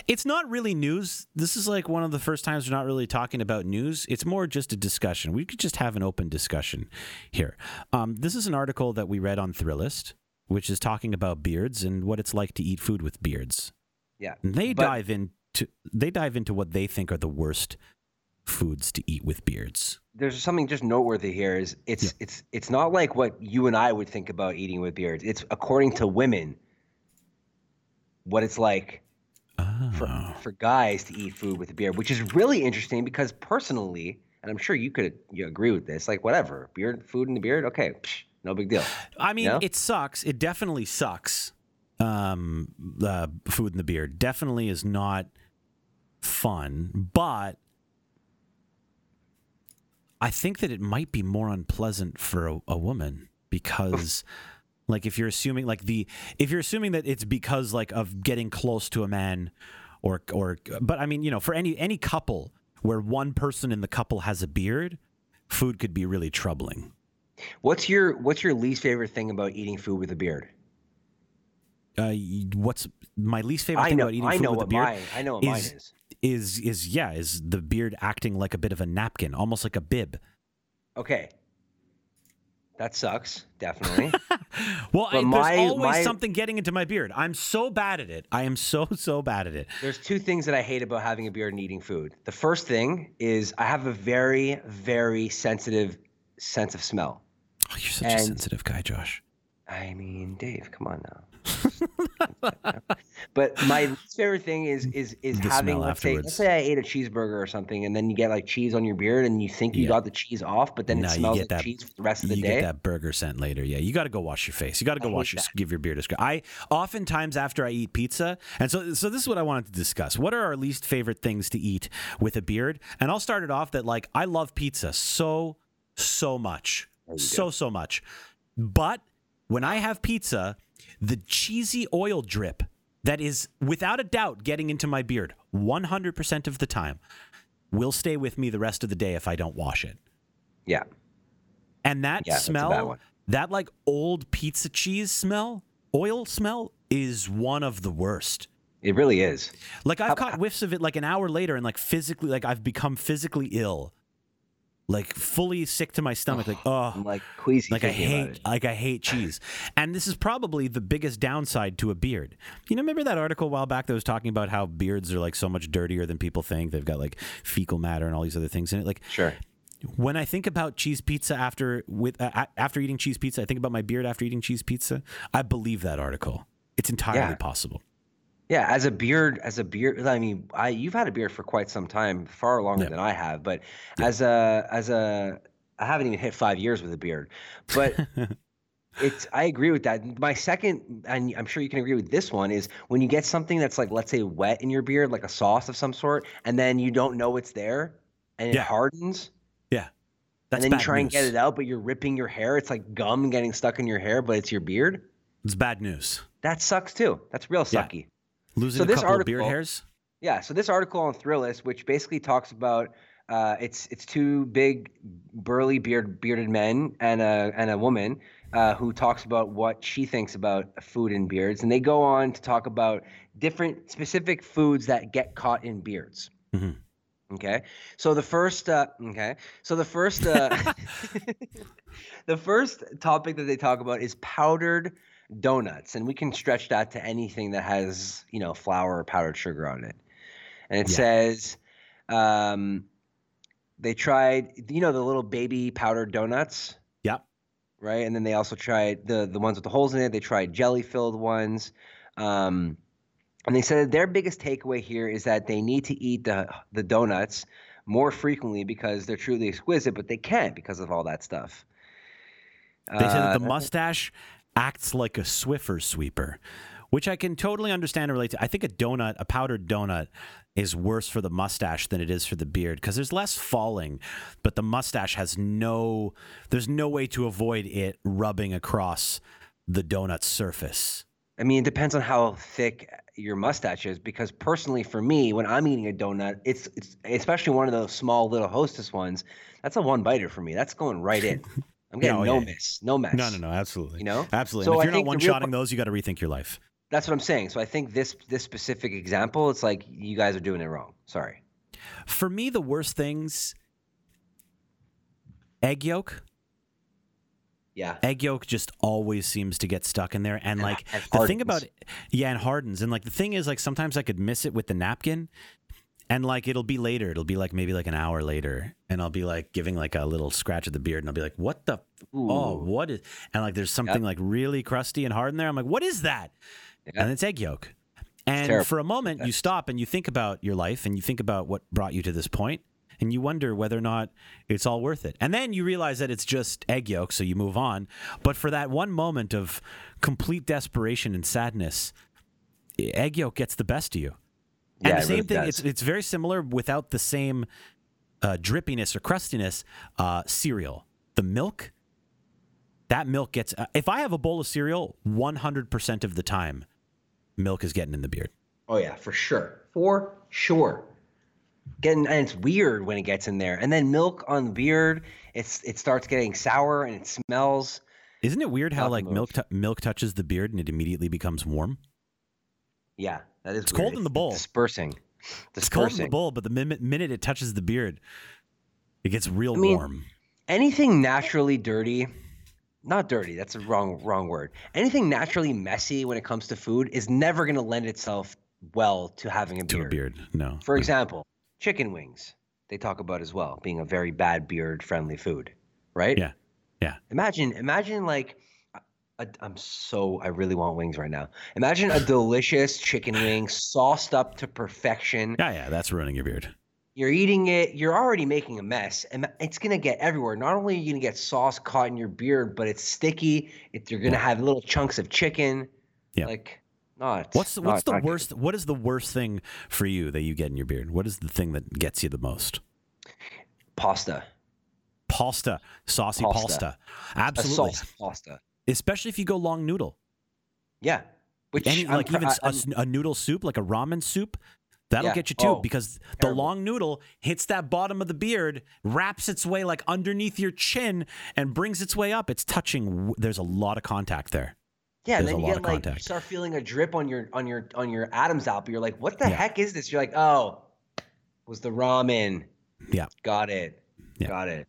it's not really news. This is like one of the first times we're not really talking about news. It's more just a discussion. We could just have an open discussion here. Um, this is an article that we read on Thrillist, which is talking about beards and what it's like to eat food with beards. Yeah, And they But- dive into they dive into what they think are the worst foods to eat with beards. there's something just noteworthy here. Is it's Yeah. it's it's not like what you and I would think about eating with beards. It's according to women what it's like for Oh. for guys to eat food with a beard, which is really interesting because personally, and I'm sure you could you agree with this, like whatever beard, food in the beard, okay, psh, no big deal. I mean, it sucks. It definitely sucks. Um, uh, food in the beard definitely is not fun, but I think that it might be more unpleasant for a, a woman because like if you're assuming like the if you're assuming that it's because like of getting close to a man or or but I mean, you know, for any any couple where one person in the couple has a beard, food could be really troubling. What's your What's your least favorite thing about eating food with a beard? Uh, what's my least favorite thing know. about eating I food with a beard mine. I know what mine is- is. is is yeah is the beard acting like a bit of a napkin, almost like a bib. Okay. That sucks. Definitely. Well, I, But my- there's always my- something getting into my beard. I'm so bad at it. I am so so bad at it. There's two things that I hate about having a beard and eating food. The first thing is I have a very, very sensitive sense of smell. Oh, you're such a sensitive guy, Josh. I mean, Dave, come on now. but my least favorite thing is is is The having let's say let's say I ate a cheeseburger or something, and then you get like cheese on your beard, and you think you Yeah. got the cheese off, but then No, it you smells like that- cheese for the rest of the you day. get that burger scent later. Yeah, you got to go wash your face. You got to go hate wash your, that. give your beard a scrub. I oftentimes after I eat pizza, and so so this is what I wanted to discuss. What are our least favorite things to eat with a beard? And I'll start it off that like I love pizza so so much, so so much, but when I have pizza, the cheesy oil drip that is without a doubt getting into my beard 100% of the time will stay with me the rest of the day if I don't wash it. yeah, And that Yeah, that's a bad smell, that like old pizza cheese smell, oil smell is one of the worst. it really is. Like I've How- caught whiffs of it like an hour later and like physically like I've become physically ill. Like fully sick to my stomach like oh, I'm like queasy. like I hate like I hate cheese. And this is probably the biggest downside to a beard. You know remember that article a while back that was talking about how beards are like so much dirtier than people think. They've got like fecal matter and all these other things in it. Like Sure. when I think about cheese pizza after with uh, after eating cheese pizza, I think about my beard after eating cheese pizza. I believe that article. It's entirely Yeah. possible. Yeah, as a beard, as a beard, I mean, I you've had a beard for quite some time, far longer Yeah. than I have. But as a as a, I haven't even hit five years with a beard. But it's I agree with that. My second, and I'm sure you can agree with this one, is when you get something that's like, let's say, wet in your beard, like a sauce of some sort, and then you don't know it's there, and it hardens, Yeah, that's and then you try and get it out, but you're ripping your hair. It's like gum getting stuck in your hair, but it's your beard. It's bad news. That sucks too. That's real sucky Yeah. Losing So a this couple of beard article- hairs. Yeah, so this article on Thrillist, which basically talks about uh, it's it's two big burly beard bearded men and a and a woman uh, who talks about what she thinks about food and beards, and they go on to talk about different specific foods that get caught in beards. Mhm. Okay, so the first uh, okay, so the first uh, the first topic that they talk about is powdered donuts, and we can stretch that to anything that has you know flour or powdered sugar on it. And it Yeah. says um, they tried, you know, the little baby powdered donuts, Yep. right? And then they also tried the the ones with the holes in it. They tried jelly filled ones. Um, and they said their biggest takeaway here is that they need to eat the the donuts more frequently because they're truly exquisite, but they can't because of all that stuff. They said that the Uh, mustache acts like a Swiffer sweeper, which I can totally understand and relate to. I think a donut, a powdered donut, is worse for the mustache than it is for the beard because there's less falling, but the mustache has no, there's no way to avoid it rubbing across the donut surface. I mean, it depends on how thick your mustache is. Because personally, for me, when I'm eating a donut, it's it's especially one of those small little Hostess ones. That's a one biter for me. That's going right in. I'm getting oh, no yeah. miss, no mess. No, no, no, absolutely. You know? Absolutely. So and if I you're not one real shotting those, you got to rethink your life. That's what I'm saying. So I think this this specific example, it's like you guys are doing it wrong. Sorry. For me, the worst things egg yolk. Yeah. egg yolk just always seems to get stuck in there and And- like and the thing about it yeah and hardens and like the thing is like sometimes i could miss it with the napkin and like it'll be later. It'll be like maybe like an hour later. And i'll be like giving like a little scratch at the beard. And i'll be like what the oh Ooh. what is and like there's something like really crusty and hard in there. I'm like what is that? And it's egg yolk. And for a moment you stop and you think about your life and you think about what brought you to this point and you wonder whether or not it's all worth it. And then you realize that it's just egg yolk, so you move on. But for that one moment of complete desperation and sadness, egg yolk gets the best of you. And Yeah, the same really thing, does. it's it's very similar without the same uh, drippiness or crustiness, uh, cereal. The milk, that milk gets. Uh, if I have a bowl of cereal, 100% of the time, milk is getting in the beard. Oh yeah, for sure, for sure. Getting and it's weird when it gets in there, and then milk on the beard, it's it starts getting sour and it smells. Isn't it weird how like milk t- milk touches the beard and it immediately becomes warm? Yeah, that is. It's weird. cold in the bowl. Dispersing. It's cold in the bowl, but the minute, minute it touches the beard, it gets real I mean, warm. Anything naturally dirty, not dirty. That's a wrong wrong word. Anything naturally messy when it comes to food is never going to lend itself well to having a To beard. a beard, no. For example, chicken wings. They talk about as well being a very bad beard friendly food, right? Yeah, yeah. Imagine, imagine like, i I'm so I really want wings right now. Imagine a delicious chicken wing sauced up to perfection. Yeah, yeah, that's ruining your beard. You're eating it. You're already making a mess, and it's gonna get everywhere. Not only are you gonna get sauce caught in your beard, but it's sticky. It, you're gonna Yeah. have little chunks of chicken. Yeah. Like, not. What's the, what's not- the not good. worst? What is the worst thing for you that you get in your beard? What is the thing that gets you the most? Pasta. Pasta, saucy Pasta. pasta, absolutely. sauce pasta. Especially if you go long noodle, Yeah. Which Any, I'm like even I- s- a I'm- s- a, noodle soup, like a ramen soup. That'll Yeah. get you too Oh, because the long noodle hits that bottom of the beard, wraps its way like underneath your chin, and brings its way up. It's touching. There's a lot of contact there. Yeah, and then a you lot get like you start feeling a drip on your on your on your Adam's apple. You're like, what the Yeah. heck is this? You're like, oh, was the ramen. Yeah. Got it. Yeah. Got it.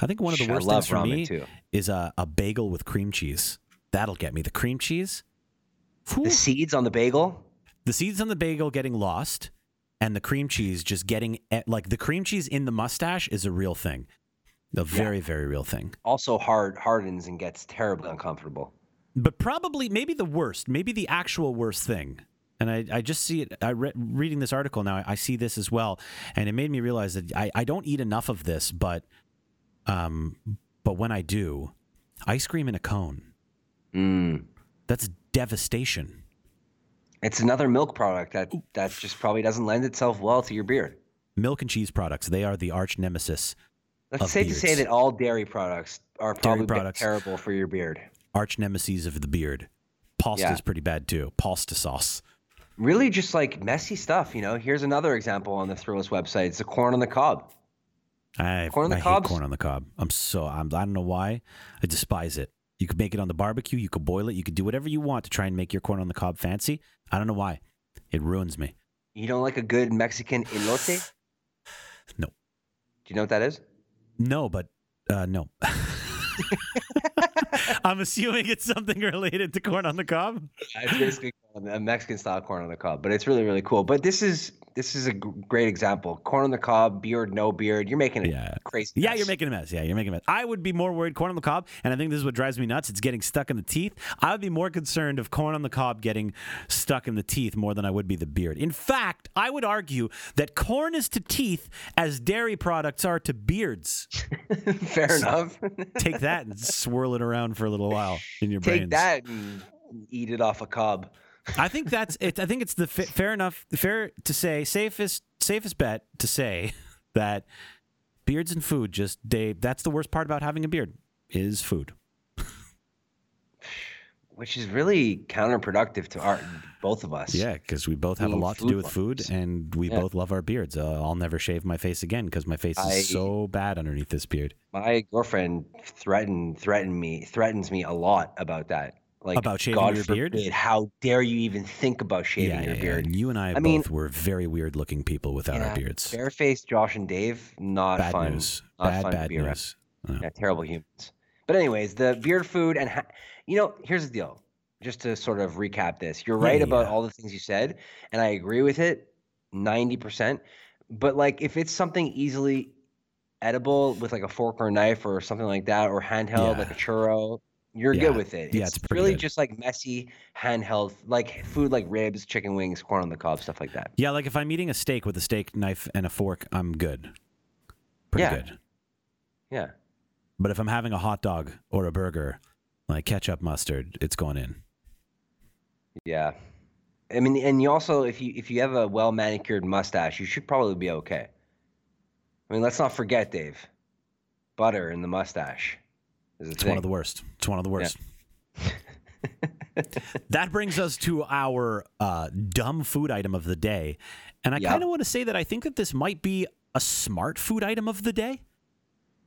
I think one of the worst things for me too. is a, a bagel with cream cheese. That'll get me. The cream cheese. Whew. The seeds on the bagel. the seeds on the bagel getting lost and the cream cheese just getting eh, like the cream cheese in the mustache is a real thing a very very real thing Also hard hardens and gets terribly uncomfortable. but probably maybe the worst maybe the actual worst thing and I, I just see it. I re- reading this article now. I see this as well, and it made me realize that I, I don't eat enough of this. But, um, but when I do, ice cream in a cone. Mm. That's devastation. It's another milk product that that just probably doesn't lend itself well to your beard. Milk and cheese products. They are the arch nemesis. Of safe to say that all dairy products are probably products. terrible for your beard. Arch nemesis of the beard. Pasta Yeah. is pretty bad too. Pasta sauce. Really, just like messy stuff. You know, here's another example on the Thrillist website. It's the corn on the cob. I, Corn on the I hate corn on the cob. I'm so I'm, I don't know why. I despise it. You could make it on the barbecue. You could boil it. You could do whatever you want to try and make your corn on the cob fancy. I don't know why. It ruins me. You don't like a good Mexican elote? No. Do you know what that is? No, but uh, no. I'm assuming it's something related to corn on the cob. It's basically a Mexican style corn on the cob, but it's really really cool. But this is this is a great example. Corn on the cob, beard, no beard. You're making it Yeah. crazy. Yeah, mess. you're making a mess. Yeah, you're making a mess. I would be more worried corn on the cob, and I think this is what drives me nuts. It's getting stuck in the teeth. I would be more concerned of corn on the cob getting stuck in the teeth more than I would be the beard. In fact, I would argue that corn is to teeth as dairy products are to beards. Fair enough. Take that and swirl it around for a little while in your Take brains. that and eat it off a cob. I think that's it. I think it's the fa- fair enough, fair to say, safest safest bet to say that beards and food just they. That's the worst part about having a beard is food. Which is really counterproductive to our both of us. Yeah, because we both have a lot to do with food and we Yeah. both love our beards. Uh, I'll never shave my face again because my face is I- so bad underneath this beard. My girlfriend threatened threatened me threatens me a lot about that. Like About shaving God your beard? forbid, How dare you even think about shaving yeah, your yeah, beard? yeah. You and I, I both mean- were very weird looking people without our beards. Barefaced Josh and Dave, not bad fun. news. Not Bad, fun bad news. Yeah, terrible humans. But anyways, the beard food and ha- you know, here's the deal. Just to sort of recap this, you're right yeah, about yeah. all the things you said, and I agree with it, ninety percent. But like, if it's something easily edible with like a fork or a knife or something like that, or handheld like a churro, you're Yeah. good with it. Yeah, it's, it's really good. just like messy handheld, like food like ribs, chicken wings, corn on the cob, stuff like that. Yeah, like if I'm eating a steak with a steak knife and a fork, I'm good. Pretty Yeah. good. Yeah. But if I'm having a hot dog or a burger, like ketchup, mustard, it's going in. Yeah. I mean, and you also, if you if you have a well manicured mustache, you should probably be okay. I mean, let's not forget, Dave. Butter in the mustache is a It's thing. one of the worst. It's one of the worst. that brings us to our uh, dumb food item of the day. And I Yep. kind of want to say that I think that this might be a smart food item of the day.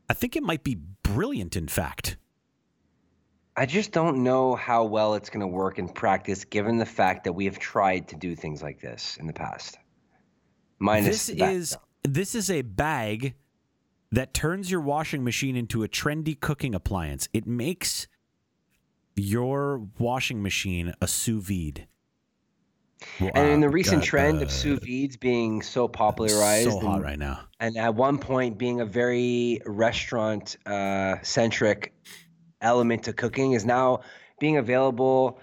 I think it might be brilliant, in fact. I just don't know how well it's going to work in practice, given the fact that we have tried to do things like this in the past. Minus this is this is a bag that turns your washing machine into a trendy cooking appliance. It makes your washing machine a sous vide. And in the Uh, recent uh, trend of uh, sous vides being so popularized, so hot and, right now. and at one point being a very restaurant uh, centric element to cooking, is now being available.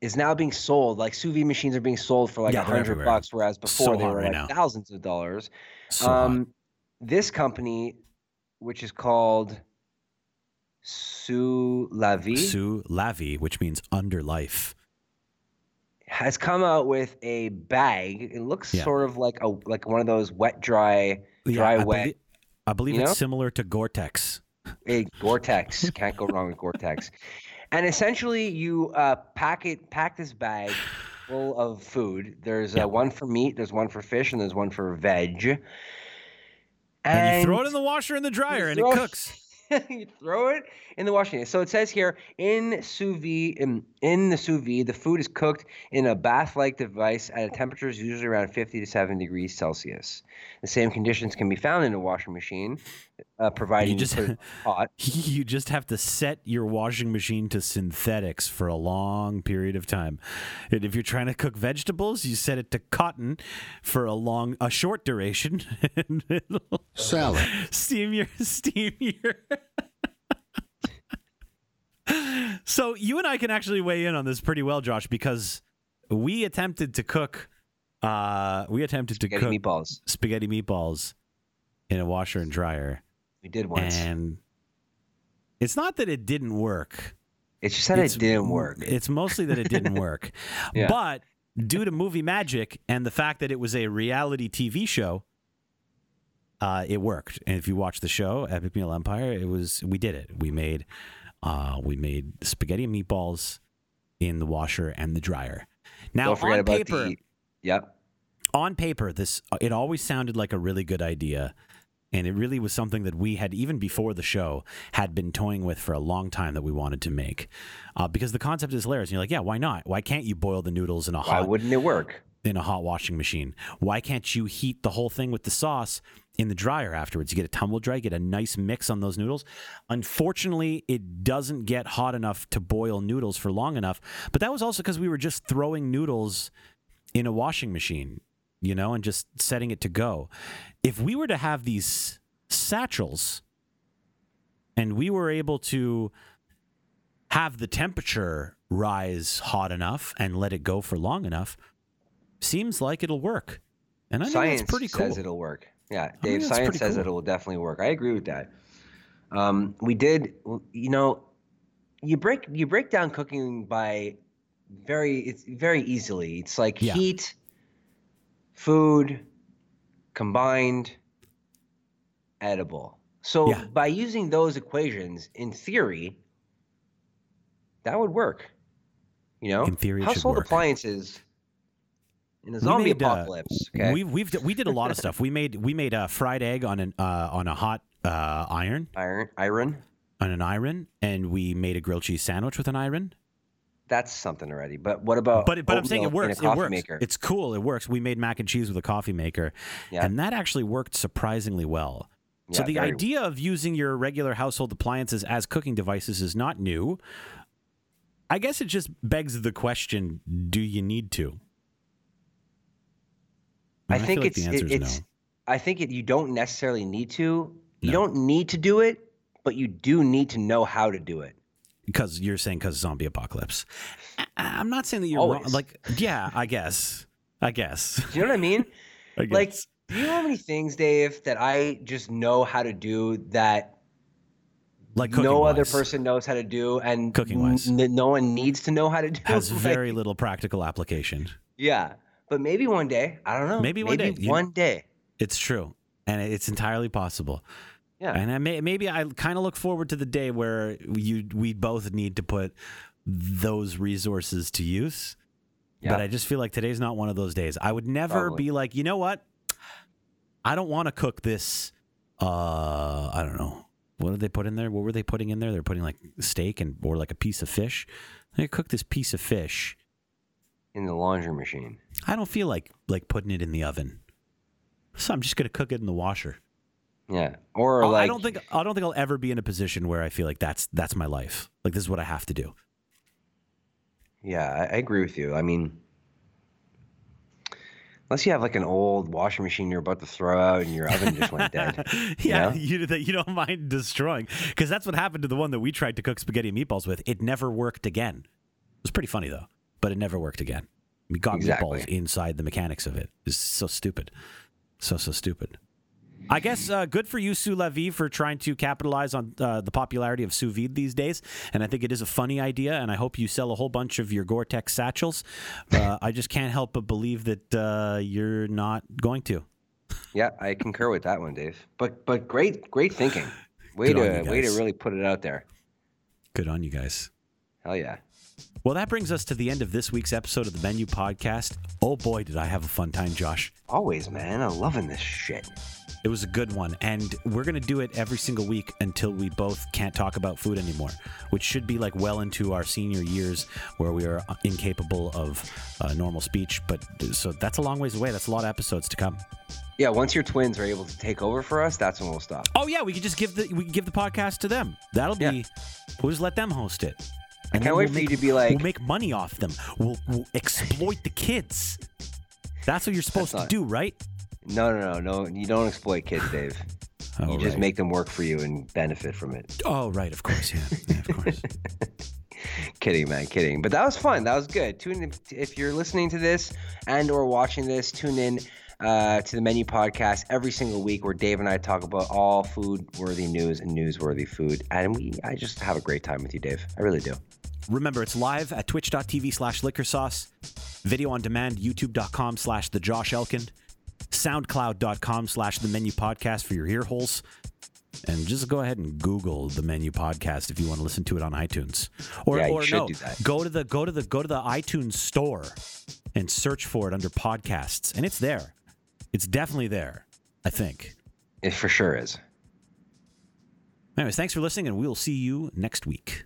Is now being sold like sous vide machines are being sold for like a Yeah, hundred bucks, whereas before So they were right like now. thousands of dollars. So um, this company, which is called Sous La Vie, Sous la vie, which means under life. Has come out with a bag. It looks Yeah. sort of like a like one of those wet dry dry I wet belie- I believe you it's know? similar to Gore-Tex. a Gore-Tex. Can't go wrong with Gore-Tex. And essentially, you uh, pack it pack this bag full of food. There's Yeah. uh, one for meat, there's one for fish, and there's one for veg. And, you throw it in the washer and the dryer, and it cooks. you throw it in the washing. Machine. So it says here in sous vide, in, in the sous vide, the food is cooked in a bath-like device at a temperatures usually around 50 to 7 degrees Celsius. The same conditions can be found in a washing machine, uh, providing you just- hot. You just have to set your washing machine to synthetics for a long period of time. And if you're trying to cook vegetables, you set it to cotton for a long, a short duration, and it'll Salad. steam your steam your. so you and I can actually weigh in on this pretty well, Josh, because we attempted to cook. Uh, we attempted to cook meatballs. spaghetti meatballs in a washer and dryer, We did once. and it's not that it didn't work. it's just that It's- it didn't work. It's mostly that it didn't work. Yeah. But due to movie magic and the fact that it was a reality TV show, uh, it worked. And if you watch the show, Epic Meal Empire, it was we did it. We made uh, we made spaghetti and meatballs in the washer and the dryer. Now on about paper, the. Yep. on paper, this it always sounded like a really good idea, and it really was something that we had even before the show had been toying with for a long time that we wanted to make, uh, because the concept is hilarious. And you're like, yeah, why not? Why can't you boil the noodles in a hot Why wouldn't it work? in a hot washing machine? Why can't you heat the whole thing with the sauce in the dryer afterwards? You get a tumble dry, get a nice mix on those noodles. Unfortunately, it doesn't get hot enough to boil noodles for long enough. But that was also because we were just throwing noodles in a washing machine, you know, and just setting it to go. If we were to have these satchels and we were able to have the temperature rise hot enough and let it go for long enough, seems like it'll work. And I think science pretty cool. says it'll work. Yeah, Dave. Science says cool. it will definitely work. I agree with that. Um, we did, you know, you break you break down cooking by very it's very easily. It's like Yeah. heat, food, combined, edible. So Yeah. by using those equations, in theory, that would work. You know, In theory, household appliances in a zombie made, uh, apocalypse. okay, We've we've we did a lot of stuff. We made we made a fried egg on an uh, on a hot uh, iron iron, iron. on an iron, and we made a grilled cheese sandwich with an iron. That's something already. But what about? But but I'm saying it works. It works. Maker? It's cool. It works. We made mac and cheese with a coffee maker, Yeah. and that actually worked surprisingly well. so the very- idea of using your regular household appliances as cooking devices is not new. I guess it just begs the question: Do you need to? I And think like it's it, it's. no. I think it, you don't necessarily need to. You No. don't need to do it, but you do need to know how to do it. Because you're saying because zombie apocalypse. I, I'm not saying that you're wrong. Like, yeah, I guess. I guess. Do you know what I mean? I like, do you know how many things, Dave, that I just know how to do that like no other person knows how to do, and Cooking-wise. n- no one needs to know how to do? has Like, very little practical application. yeah. But maybe one day, I don't know. Maybe one day, you- One day. It's true. and it's entirely possible. Yeah. And I may, maybe I kind of look forward to the day where you we both need to put those resources to use. Yeah. But I just feel like today's not one of those days. I would never Probably. be like, you know what? I don't want to cook this. Uh, I don't know. What did they put in there? What were they putting in there? They're putting like steak and or like a piece of fish. They cook this piece of fish. In the laundry machine. I don't feel like like putting it in the oven, so I'm just gonna cook it in the washer. Yeah. Or like I don't think I don't think I'll ever be in a position where I feel like that's that's my life. Like this is what I have to do. Yeah, I, I agree with you. I mean, unless you have like an old washing machine you're about to throw out and your oven just went dead. yeah, know? you you don't mind destroying because that's what happened to the one that we tried to cook spaghetti and meatballs with. It never worked again. It was pretty funny though, but it never worked again. We got Exactly. meatballs inside the mechanics of it. It's so stupid, so so stupid. I guess uh, good for you, La for trying to capitalize on uh, the popularity of sous vide these days. And I think it is a funny idea. And I hope you sell a whole bunch of your Gore-Tex satchels. Uh, I just can't help but believe that uh, you're not going to. Yeah, I concur with that one, Dave. But but great great thinking. Way to way to really put it out there. Good on you guys. Hell yeah. Well, that brings us to the end of this week's episode of the Menu Podcast. Oh boy, did I have a fun time, Josh. Always, man. I'm loving this shit. It was a good one, and we're going to do it every single week until we both can't talk about food anymore, which should be like well into our senior years where we are incapable of uh, normal speech. But so that's a long ways away. That's a lot of episodes to come. Yeah, once your twins are able to take over for us, that's when we'll stop. Oh yeah, we could just give the we could give the podcast to them. That'll be Yeah. we'll just let them host it. I And can't then wait we'll for you to be like, we'll make money off them. We'll, we'll exploit the kids. That's what you're supposed not- to do, right? no, no, no, no. You don't exploit kids, Dave. Oh, you just make them work for you and benefit from it. Oh, right, of course, yeah, yeah of course. kidding, man, kidding. But that was fun. That was good. Tune in if you're listening to this and or watching this. Tune in uh, to the Menu Podcast every single week, where Dave and I talk about all food-worthy news and newsworthy food. And we, I just have a great time with you, Dave. I really do. Remember, it's live at twitch.tv slash liquor sauce, video on demand, youtube.com slash the Josh Elkin, soundcloud.com slash the menu podcast for your ear holes. And just go ahead and Google the menu podcast if you want to listen to it on iTunes. Or, Yeah, you or should no, do that. go to the go to the go to the iTunes store and search for it under podcasts. And it's there. It's definitely there, I think. It for sure is. Anyways, thanks for listening, and we'll see you next week.